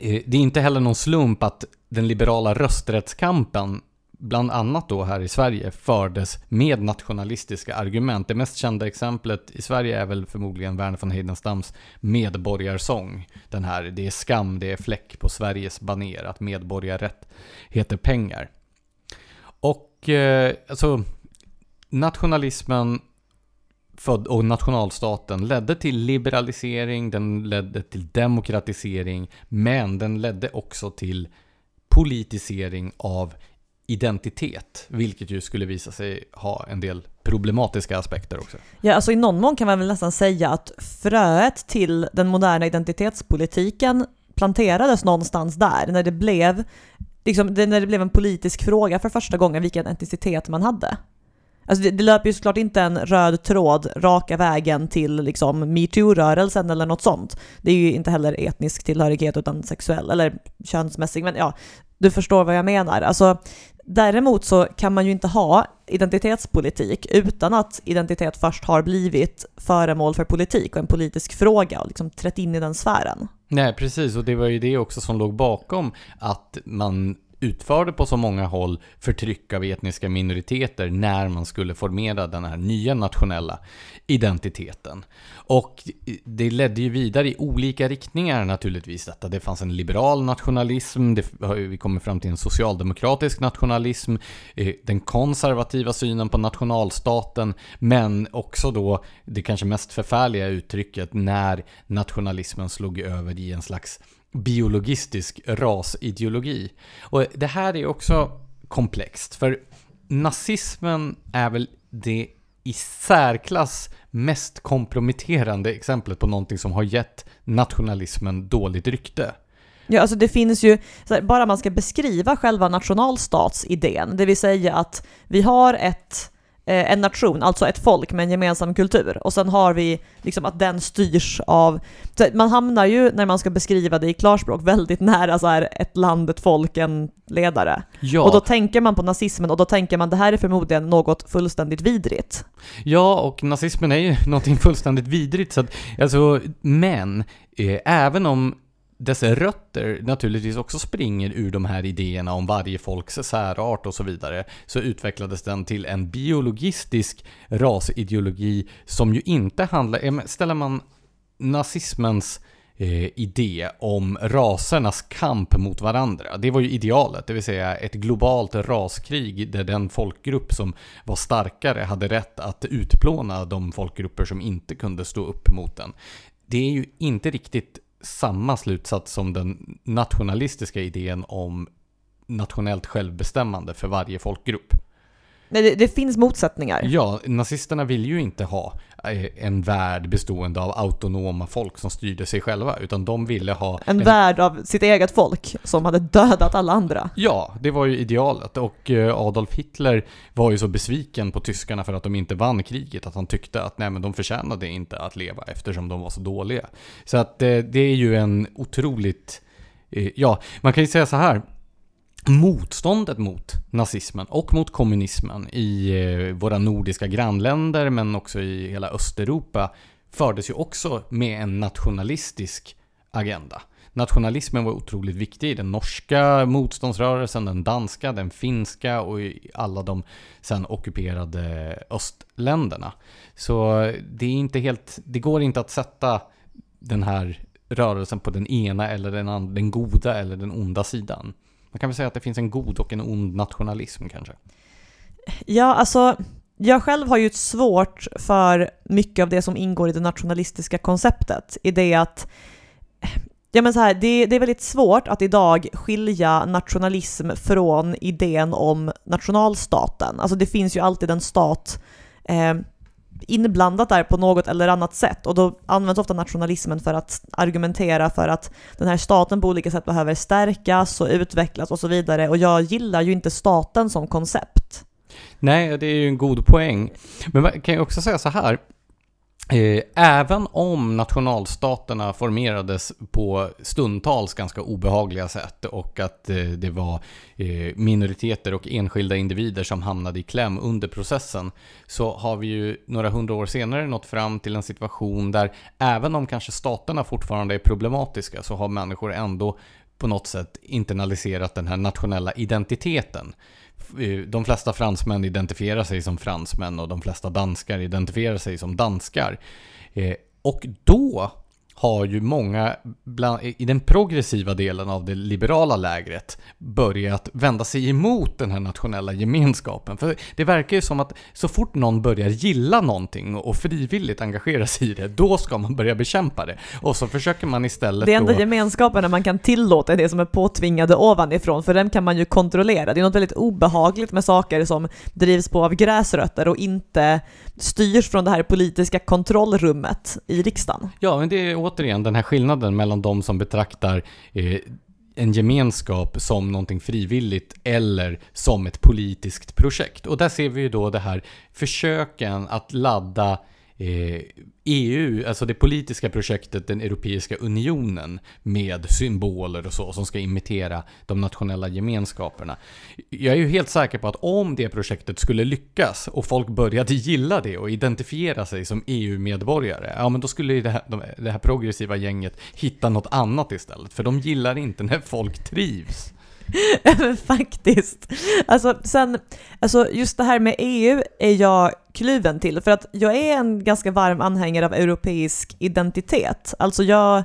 Eh, det är inte heller någon slump att den liberala rösträttskampen bland annat då här i Sverige fördes med nationalistiska argument. Det mest kända exemplet i Sverige är väl förmodligen Verner von Heidenstams medborgarsång. Den här, det är skam, det är fläck på Sveriges baner att medborgarrätt heter pengar. Och eh, alltså nationalismen född och nationalstaten ledde till liberalisering, den ledde till demokratisering, men den ledde också till politisering av identitet, vilket ju skulle visa sig ha en del problematiska aspekter också. Ja, alltså i någon mån kan man väl nästan säga att fröet till den moderna identitetspolitiken planterades någonstans där, när det blev, liksom, när det blev en politisk fråga för första gången vilken etnicitet man hade. Alltså det, det löper ju såklart inte en röd tråd raka vägen till liksom metoo-rörelsen eller något sånt. Det är ju inte heller etnisk tillhörighet utan sexuell eller könsmässig, men ja, du förstår vad jag menar. Alltså, däremot så kan man ju inte ha identitetspolitik utan att identitet först har blivit föremål för politik och en politisk fråga och liksom trätt in i den sfären. Nej, precis. Och det var ju det också som låg bakom att man utförde på så många håll förtryck av etniska minoriteter när man skulle formera den här nya nationella identiteten. Och det ledde ju vidare i olika riktningar naturligtvis detta. Det fanns en liberal nationalism, det, vi kommer fram till en socialdemokratisk nationalism, eh, den konservativa synen på nationalstaten, men också då det kanske mest förfärliga uttrycket när nationalismen slog över i en slags biologistisk rasideologi. Och det här är också komplext, för nazismen är väl det i särklass mest komprometterande exemplet på någonting som har gett nationalismen dåligt rykte. Ja, alltså det finns ju, så här, bara man ska beskriva själva nationalstatsidén, det vill säga att vi har ett, eh, en nation, alltså ett folk med en gemensam kultur, och sen har vi liksom att den styrs av, man hamnar ju när man ska beskriva det i klarspråk väldigt nära så här, ett land, ett folk, en ledare. Ja, Och då tänker man på nazismen och då tänker man det här är förmodligen något fullständigt vidrigt. ja, och nazismen är ju *laughs* någonting fullständigt vidrigt. Så att, alltså, men eh, även om dess rötter naturligtvis också springer ur de här idéerna om varje folks särart och så vidare, så utvecklades den till en biologistisk rasideologi som ju inte handlar... Ställer man nazismens eh, idé om rasernas kamp mot varandra. Det var ju idealet, det vill säga ett globalt raskrig där den folkgrupp som var starkare hade rätt att utplåna de folkgrupper som inte kunde stå upp mot den. Det är ju inte riktigt samma slutsats som den nationalistiska idén om nationellt självbestämmande för varje folkgrupp. Nej, Det, det finns motsättningar. Ja, nazisterna vill ju inte ha eh, en värld bestående av autonoma folk som styrde sig själva, utan de ville ha En värld av sitt eget folk som hade dödat alla andra. Ja, det var ju idealet och eh, Adolf Hitler var ju så besviken på tyskarna för att de inte vann kriget att han tyckte att nej men de förtjänade inte att leva eftersom de var så dåliga. Så att eh, det är ju en otroligt, ja, man kan ju säga så här. Motståndet mot nazismen och mot kommunismen i eh, våra nordiska grannländer men också i hela Östeuropa fördes ju också med en nationalistisk agenda. Nationalismen var otroligt viktig i den norska motståndsrörelsen, den danska, den finska och i alla de sen ockuperade östländerna. Så det är inte helt, det går inte att sätta den här rörelsen på den ena eller den andra, den goda eller den onda sidan. Man kan väl säga att det finns en god och en ond nationalism kanske. Ja, alltså jag själv har ju ett svårt för mycket av det som ingår i det nationalistiska konceptet. I det att Ja men så här, det, det är väldigt svårt att idag skilja nationalism från idén om nationalstaten. Alltså det finns ju alltid en stat eh, inblandat där på något eller annat sätt och då används ofta nationalismen för att argumentera för att den här staten på olika sätt behöver stärkas och utvecklas och så vidare och jag gillar ju inte staten som koncept. Nej, det är ju en god poäng. Men kan jag också säga så här. Eh, även om nationalstaterna formerades på stundtals ganska obehagliga sätt och att eh, det var eh, minoriteter och enskilda individer som hamnade i kläm under processen så har vi ju några hundra år senare nått fram till en situation där även om kanske staterna fortfarande är problematiska så har människor ändå på något sätt internaliserat den här nationella identiteten. Eh, de flesta fransmän identifierar sig som fransmän och de flesta danskar identifierar sig som danskar. Eh, och då har ju många bland, i den progressiva delen av det liberala lägret börjat vända sig emot den här nationella gemenskapen. För det verkar ju som att så fort någon börjar gilla någonting och frivilligt engagera sig i det, då ska man börja bekämpa det. Och så försöker man istället Det enda då... gemenskapen man kan tillåta det som är påtvingade ovanifrån, för den kan man ju kontrollera. Det är något väldigt obehagligt med saker som drivs på av gräsrötter och inte styrs från det här politiska kontrollrummet i riksdagen. Ja, men det är återigen den här skillnaden mellan de som betraktar eh, en gemenskap som någonting frivilligt eller som ett politiskt projekt. Och där ser vi ju då det här försöken att ladda Eh, EU, alltså det politiska projektet den Europeiska Unionen med symboler och så som ska imitera de nationella gemenskaperna. Jag är ju helt säker på att om det projektet skulle lyckas och folk började gilla det och identifiera sig som EU-medborgare, ja men då skulle det här, det här progressiva gänget hitta något annat istället, för de gillar inte när folk trivs. *laughs* Faktiskt. Alltså, sen, alltså just det här med EU är jag kluven till, för att jag är en ganska varm anhängare av europeisk identitet. Alltså jag,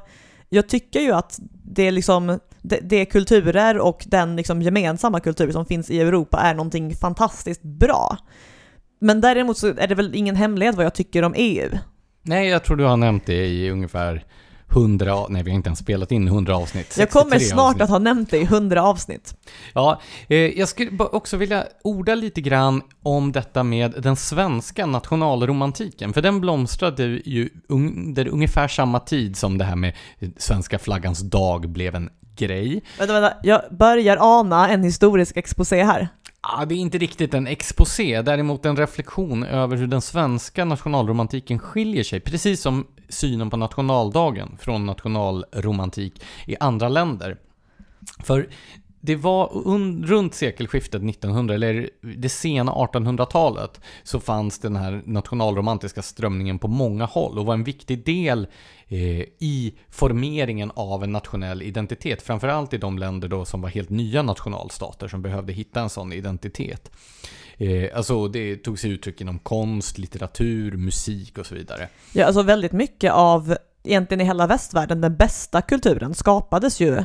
jag tycker ju att det är liksom det, det kulturer och den liksom gemensamma kultur som finns i Europa är någonting fantastiskt bra. Men däremot så är det väl ingen hemlighet vad jag tycker om EU. Nej, jag tror du har nämnt det i ungefär 100, nej vi har inte ens spelat in 100 avsnitt. Jag kommer snart avsnitt. att ha nämnt det i 100 avsnitt. Ja, eh, jag skulle också vilja orda lite grann om detta med den svenska nationalromantiken, för den blomstrade ju under ungefär samma tid som det här med svenska flaggans dag blev en grej. Vänta, vänta, jag börjar ana en historisk exposé här. Ja, det är inte riktigt en exposé, däremot en reflektion över hur den svenska nationalromantiken skiljer sig, precis som synen på nationaldagen från nationalromantik i andra länder. För det var runt sekelskiftet 1900, eller det sena 1800-talet, så fanns den här nationalromantiska strömningen på många håll och var en viktig del eh, i formeringen av en nationell identitet. Framförallt i de länder då som var helt nya nationalstater som behövde hitta en sån identitet. Eh, alltså det tog sig uttryck inom konst, litteratur, musik och så vidare. Ja, alltså väldigt mycket av, egentligen i hela västvärlden, den bästa kulturen skapades ju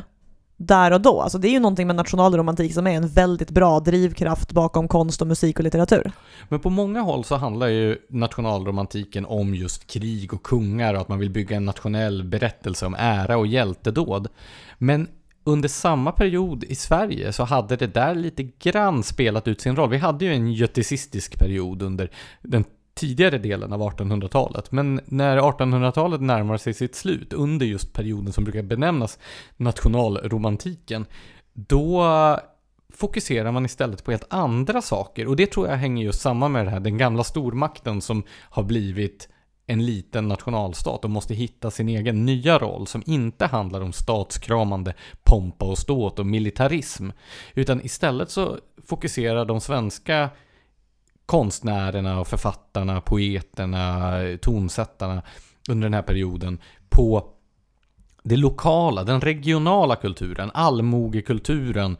där och då. Alltså det är ju någonting med nationalromantik som är en väldigt bra drivkraft bakom konst och musik och litteratur. Men på många håll så handlar ju nationalromantiken om just krig och kungar och att man vill bygga en nationell berättelse om ära och hjältedåd. Men under samma period i Sverige så hade det där lite grann spelat ut sin roll. Vi hade ju en götecistisk period under den tidigare delen av 1800-talet. Men när 1800-talet närmar sig sitt slut, under just perioden som brukar benämnas nationalromantiken, då fokuserar man istället på helt andra saker. Och det tror jag hänger just samman med det här, den gamla stormakten som har blivit en liten nationalstat och måste hitta sin egen nya roll som inte handlar om statskramande pompa och ståt och militarism. Utan istället så fokuserar de svenska konstnärerna och författarna, poeterna, tonsättarna under den här perioden på det lokala, den regionala kulturen, allmogekulturen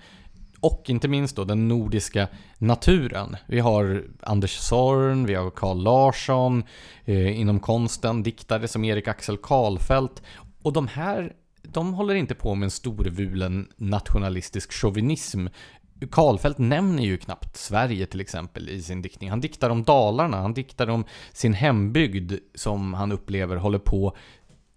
och inte minst då den nordiska naturen. Vi har Anders Zorn, vi har Carl Larsson eh, inom konsten, diktare som Erik Axel Karlfeldt och de här de håller inte på med en storvulen nationalistisk chauvinism Karlfeldt nämner ju knappt Sverige till exempel i sin diktning. Han diktar om Dalarna, han diktar om sin hembygd som han upplever håller på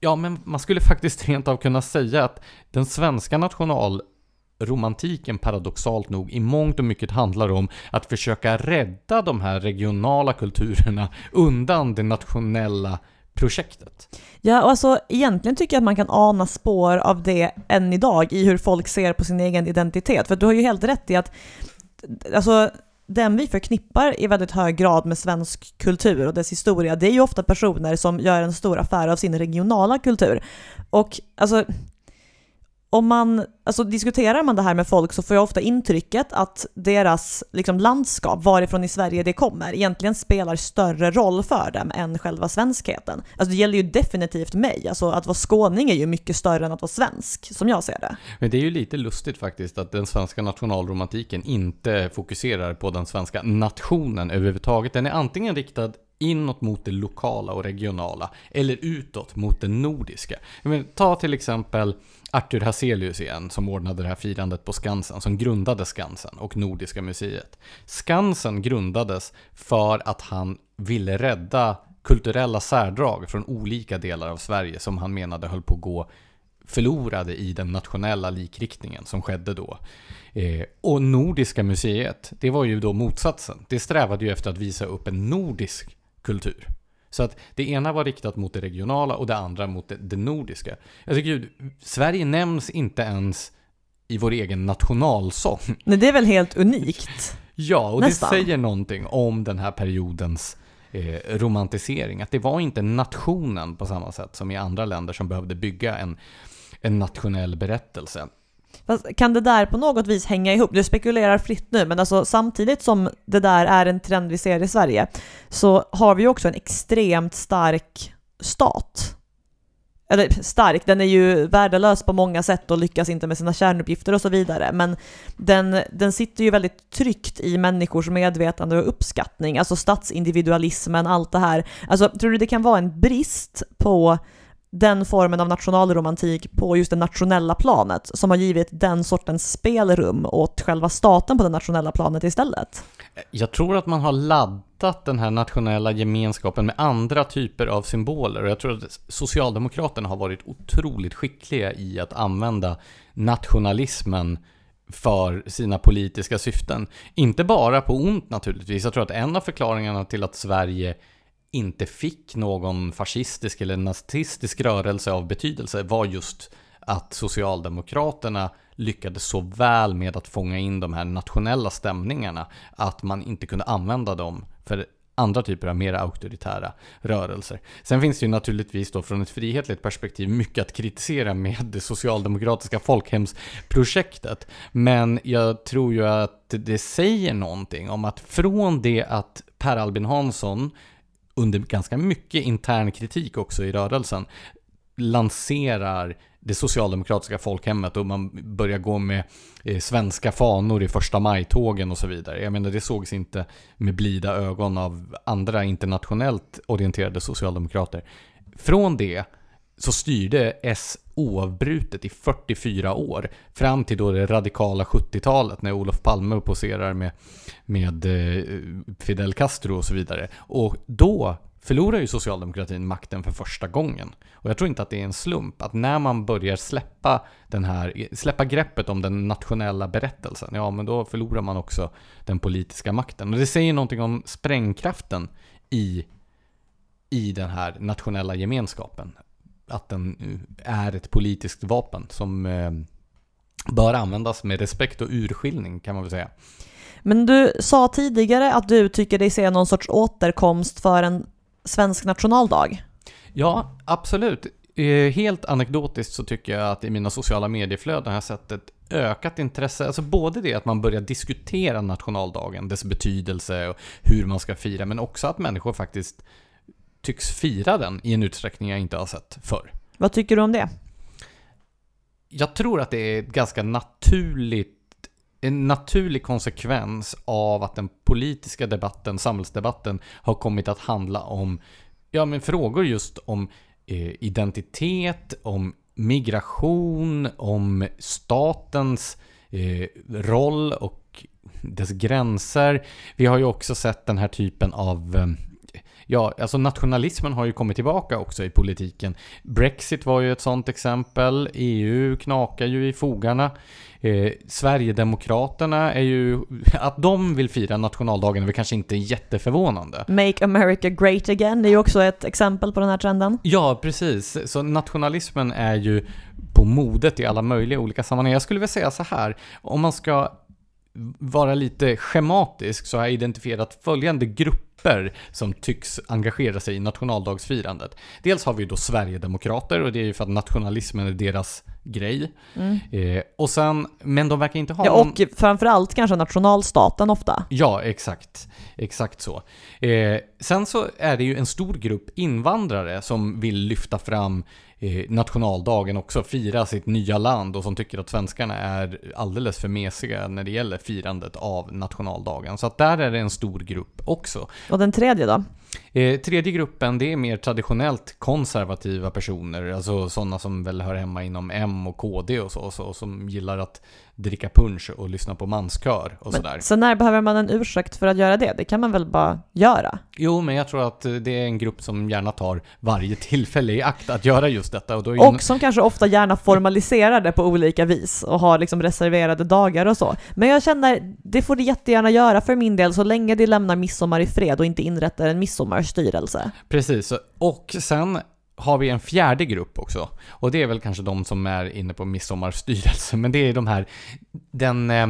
Ja, men man skulle faktiskt rent av kunna säga att den svenska nationalromantiken paradoxalt nog i mångt och mycket handlar om att försöka rädda de här regionala kulturerna undan det nationella projektet. Ja, och alltså egentligen tycker jag att man kan ana spår av det än idag i hur folk ser på sin egen identitet. För du har ju helt rätt i att alltså, den vi förknippar i väldigt hög grad med svensk kultur och dess historia, det är ju ofta personer som gör en stor affär av sin regionala kultur. Och alltså, om man, alltså diskuterar man det här med folk så får jag ofta intrycket att deras liksom, landskap, varifrån i Sverige det kommer, egentligen spelar större roll för dem än själva svenskheten. Alltså det gäller ju definitivt mig, alltså att vara skåning är ju mycket större än att vara svensk, som jag ser det. Men det är ju lite lustigt faktiskt att den svenska nationalromantiken inte fokuserar på den svenska nationen överhuvudtaget. Den är antingen riktad inåt mot det lokala och regionala, eller utåt mot det nordiska. Men, ta till exempel Arthur Hazelius igen, som ordnade det här firandet på Skansen, som grundade Skansen och Nordiska museet. Skansen grundades för att han ville rädda kulturella särdrag från olika delar av Sverige som han menade höll på att gå förlorade i den nationella likriktningen som skedde då. Eh, och Nordiska museet, det var ju då motsatsen. Det strävade ju efter att visa upp en nordisk kultur. Så att det ena var riktat mot det regionala och det andra mot det, det nordiska. Jag tycker ju, Sverige nämns inte ens i vår egen nationalsång. Nej, det är väl helt unikt? ja, och Nästan. det säger någonting om den här periodens eh, romantisering. Att det var inte nationen på samma sätt som i andra länder som behövde bygga en, en nationell berättelse. Fast kan det där på något vis hänga ihop? Du spekulerar fritt nu, men alltså samtidigt som det där är en trend vi ser i Sverige så har vi ju också en extremt stark stat. Eller stark, den är ju värdelös på många sätt och lyckas inte med sina kärnuppgifter och så vidare. Men den, den sitter ju väldigt tryggt i människors medvetande och uppskattning. Alltså statsindividualismen, allt det här. Alltså tror du det kan vara en brist på den formen av nationalromantik på just det nationella planet som har givit den sortens spelrum åt själva staten på det nationella planet istället? Jag tror att man har laddat den här nationella gemenskapen med andra typer av symboler och jag tror att Socialdemokraterna har varit otroligt skickliga i att använda nationalismen för sina politiska syften. Inte bara på ont naturligtvis. Jag tror att en av förklaringarna till att Sverige inte fick någon fascistisk eller nazistisk rörelse av betydelse var just att Socialdemokraterna lyckades så väl med att fånga in de här nationella stämningarna att man inte kunde använda dem för andra typer av mer auktoritära rörelser. Sen finns det ju naturligtvis då från ett frihetligt perspektiv mycket att kritisera med det socialdemokratiska folkhemsprojektet. Men jag tror ju att det säger någonting om att från det att Per Albin Hansson under ganska mycket intern kritik också i rörelsen, lanserar det socialdemokratiska folkhemmet och man börjar gå med eh, svenska fanor i första maj-tågen och så vidare. Jag menar, det sågs inte med blida ögon av andra internationellt orienterade socialdemokrater. Från det så styrde S oavbrutet i 44 år. Fram till då det radikala 70-talet när Olof Palme poserar med, med eh, Fidel Castro och så vidare. Och då förlorar ju socialdemokratin makten för första gången. Och jag tror inte att det är en slump att när man börjar släppa, den här, släppa greppet om den nationella berättelsen, ja men då förlorar man också den politiska makten. Och det säger någonting om sprängkraften i, i den här nationella gemenskapen att den är ett politiskt vapen som eh, bör användas med respekt och urskiljning kan man väl säga. Men du sa tidigare att du tycker dig se någon sorts återkomst för en svensk nationaldag. Ja, absolut. Eh, helt anekdotiskt så tycker jag att i mina sociala medieflöden har jag sett ett ökat intresse, alltså både det att man börjar diskutera nationaldagen, dess betydelse och hur man ska fira, men också att människor faktiskt tycks fira den i en utsträckning jag inte har sett förr. Vad tycker du om det? Jag tror att det är ganska naturligt en naturlig konsekvens av att den politiska debatten, samhällsdebatten, har kommit att handla om ja, men frågor just om eh, identitet, om migration, om statens eh, roll och dess gränser. Vi har ju också sett den här typen av eh, ja, alltså nationalismen har ju kommit tillbaka också i politiken. Brexit var ju ett sånt exempel. EU knakar ju i fogarna. Eh, Sverigedemokraterna är ju, att de vill fira nationaldagen är väl kanske inte jätteförvånande. Make America Great Again är ju också ett exempel på den här trenden. Ja, precis. Så nationalismen är ju på modet i alla möjliga olika sammanhang. Jag skulle vilja säga så här, om man ska vara lite schematisk så har jag identifierat följande grupper som tycks engagera sig i nationaldagsfirandet. Dels har vi då Sverigedemokrater och det är ju för att nationalismen är deras grej. Mm. Eh, och sen, men de verkar inte ha Ja, någon... och framförallt kanske nationalstaten ofta. Ja, exakt. Exakt så. Eh, sen så är det ju en stor grupp invandrare som vill lyfta fram nationaldagen också, fira sitt nya land och som tycker att svenskarna är alldeles för mesiga när det gäller firandet av nationaldagen. Så att där är det en stor grupp också. Och den tredje då? Eh, tredje gruppen, det är mer traditionellt konservativa personer, alltså sådana som väl hör hemma inom M och KD och så, så som gillar att dricka punch och lyssna på manskör och sådär. Så när behöver man en ursäkt för att göra det? Det kan man väl bara göra? Jo, men jag tror att det är en grupp som gärna tar varje tillfälle i akt att göra just detta. Och, Och som kanske ofta gärna formaliserar det på olika vis och har liksom reserverade dagar och så. Men jag känner, det får det jättegärna göra för min del så länge det lämnar midsommar i fred och inte inrättar en midsommarstyrelse. Precis, och sen har vi en fjärde grupp också. Och det är väl kanske de som är inne på midsommarstyrelse, men det är de här, den, eh,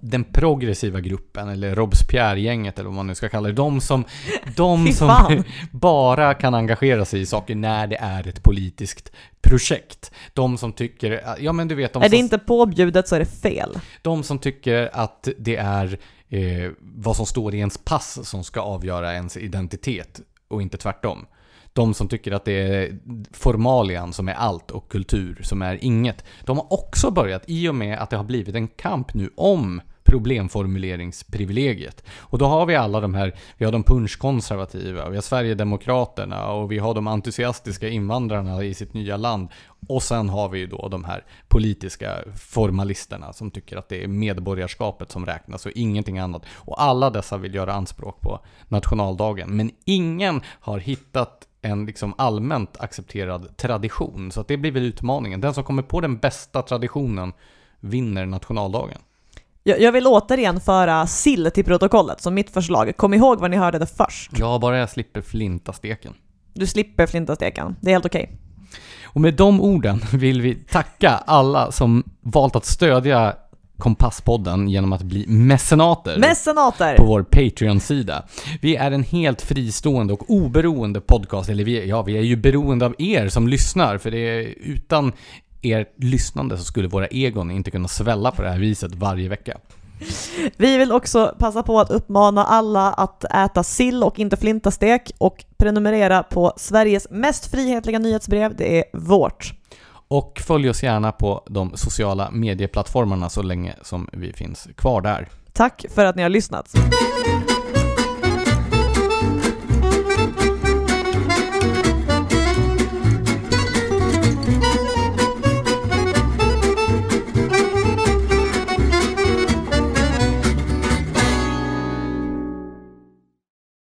den progressiva gruppen, eller Robespierre-gänget eller vad man nu ska kalla det. De som, de som *laughs* bara kan engagera sig i saker när det är ett politiskt projekt. De som tycker, ja men du vet, de är det som, inte påbjudet så är det fel. de som tycker att det är eh, vad som står i ens pass som ska avgöra ens identitet och inte tvärtom. De som tycker att det är formalian som är allt och kultur som är inget. De har också börjat i och med att det har blivit en kamp nu om problemformuleringsprivilegiet. Och då har vi alla de här, vi har de punschkonservativa, vi har Sverigedemokraterna och vi har de entusiastiska invandrarna i sitt nya land. Och sen har vi ju då de här politiska formalisterna som tycker att det är medborgarskapet som räknas och ingenting annat. Och alla dessa vill göra anspråk på nationaldagen. Men ingen har hittat en liksom allmänt accepterad tradition. Så att det blir väl utmaningen. Den som kommer på den bästa traditionen vinner nationaldagen. Jag, jag vill återigen föra sill till protokollet som mitt förslag. Kom ihåg var ni hörde det först. Ja, bara jag slipper flintasteken. Du slipper flintasteken. Det är helt okej. Och med de orden vill vi tacka alla som valt att stödja Kompasspodden genom att bli mecenater. Mecenater! på vår Patreon-sida. Vi är en helt fristående och oberoende podcast, eller vi, ja, vi är ju beroende av er som lyssnar, för det är utan ert lyssnande så skulle våra egon inte kunna svälla på det här viset varje vecka. Vi vill också passa på att uppmana alla att äta sill och inte flintastek och prenumerera på Sveriges mest frihetliga nyhetsbrev. Det är vårt. Och följ oss gärna på de sociala medieplattformarna så länge som vi finns kvar där. Tack för att ni har lyssnat.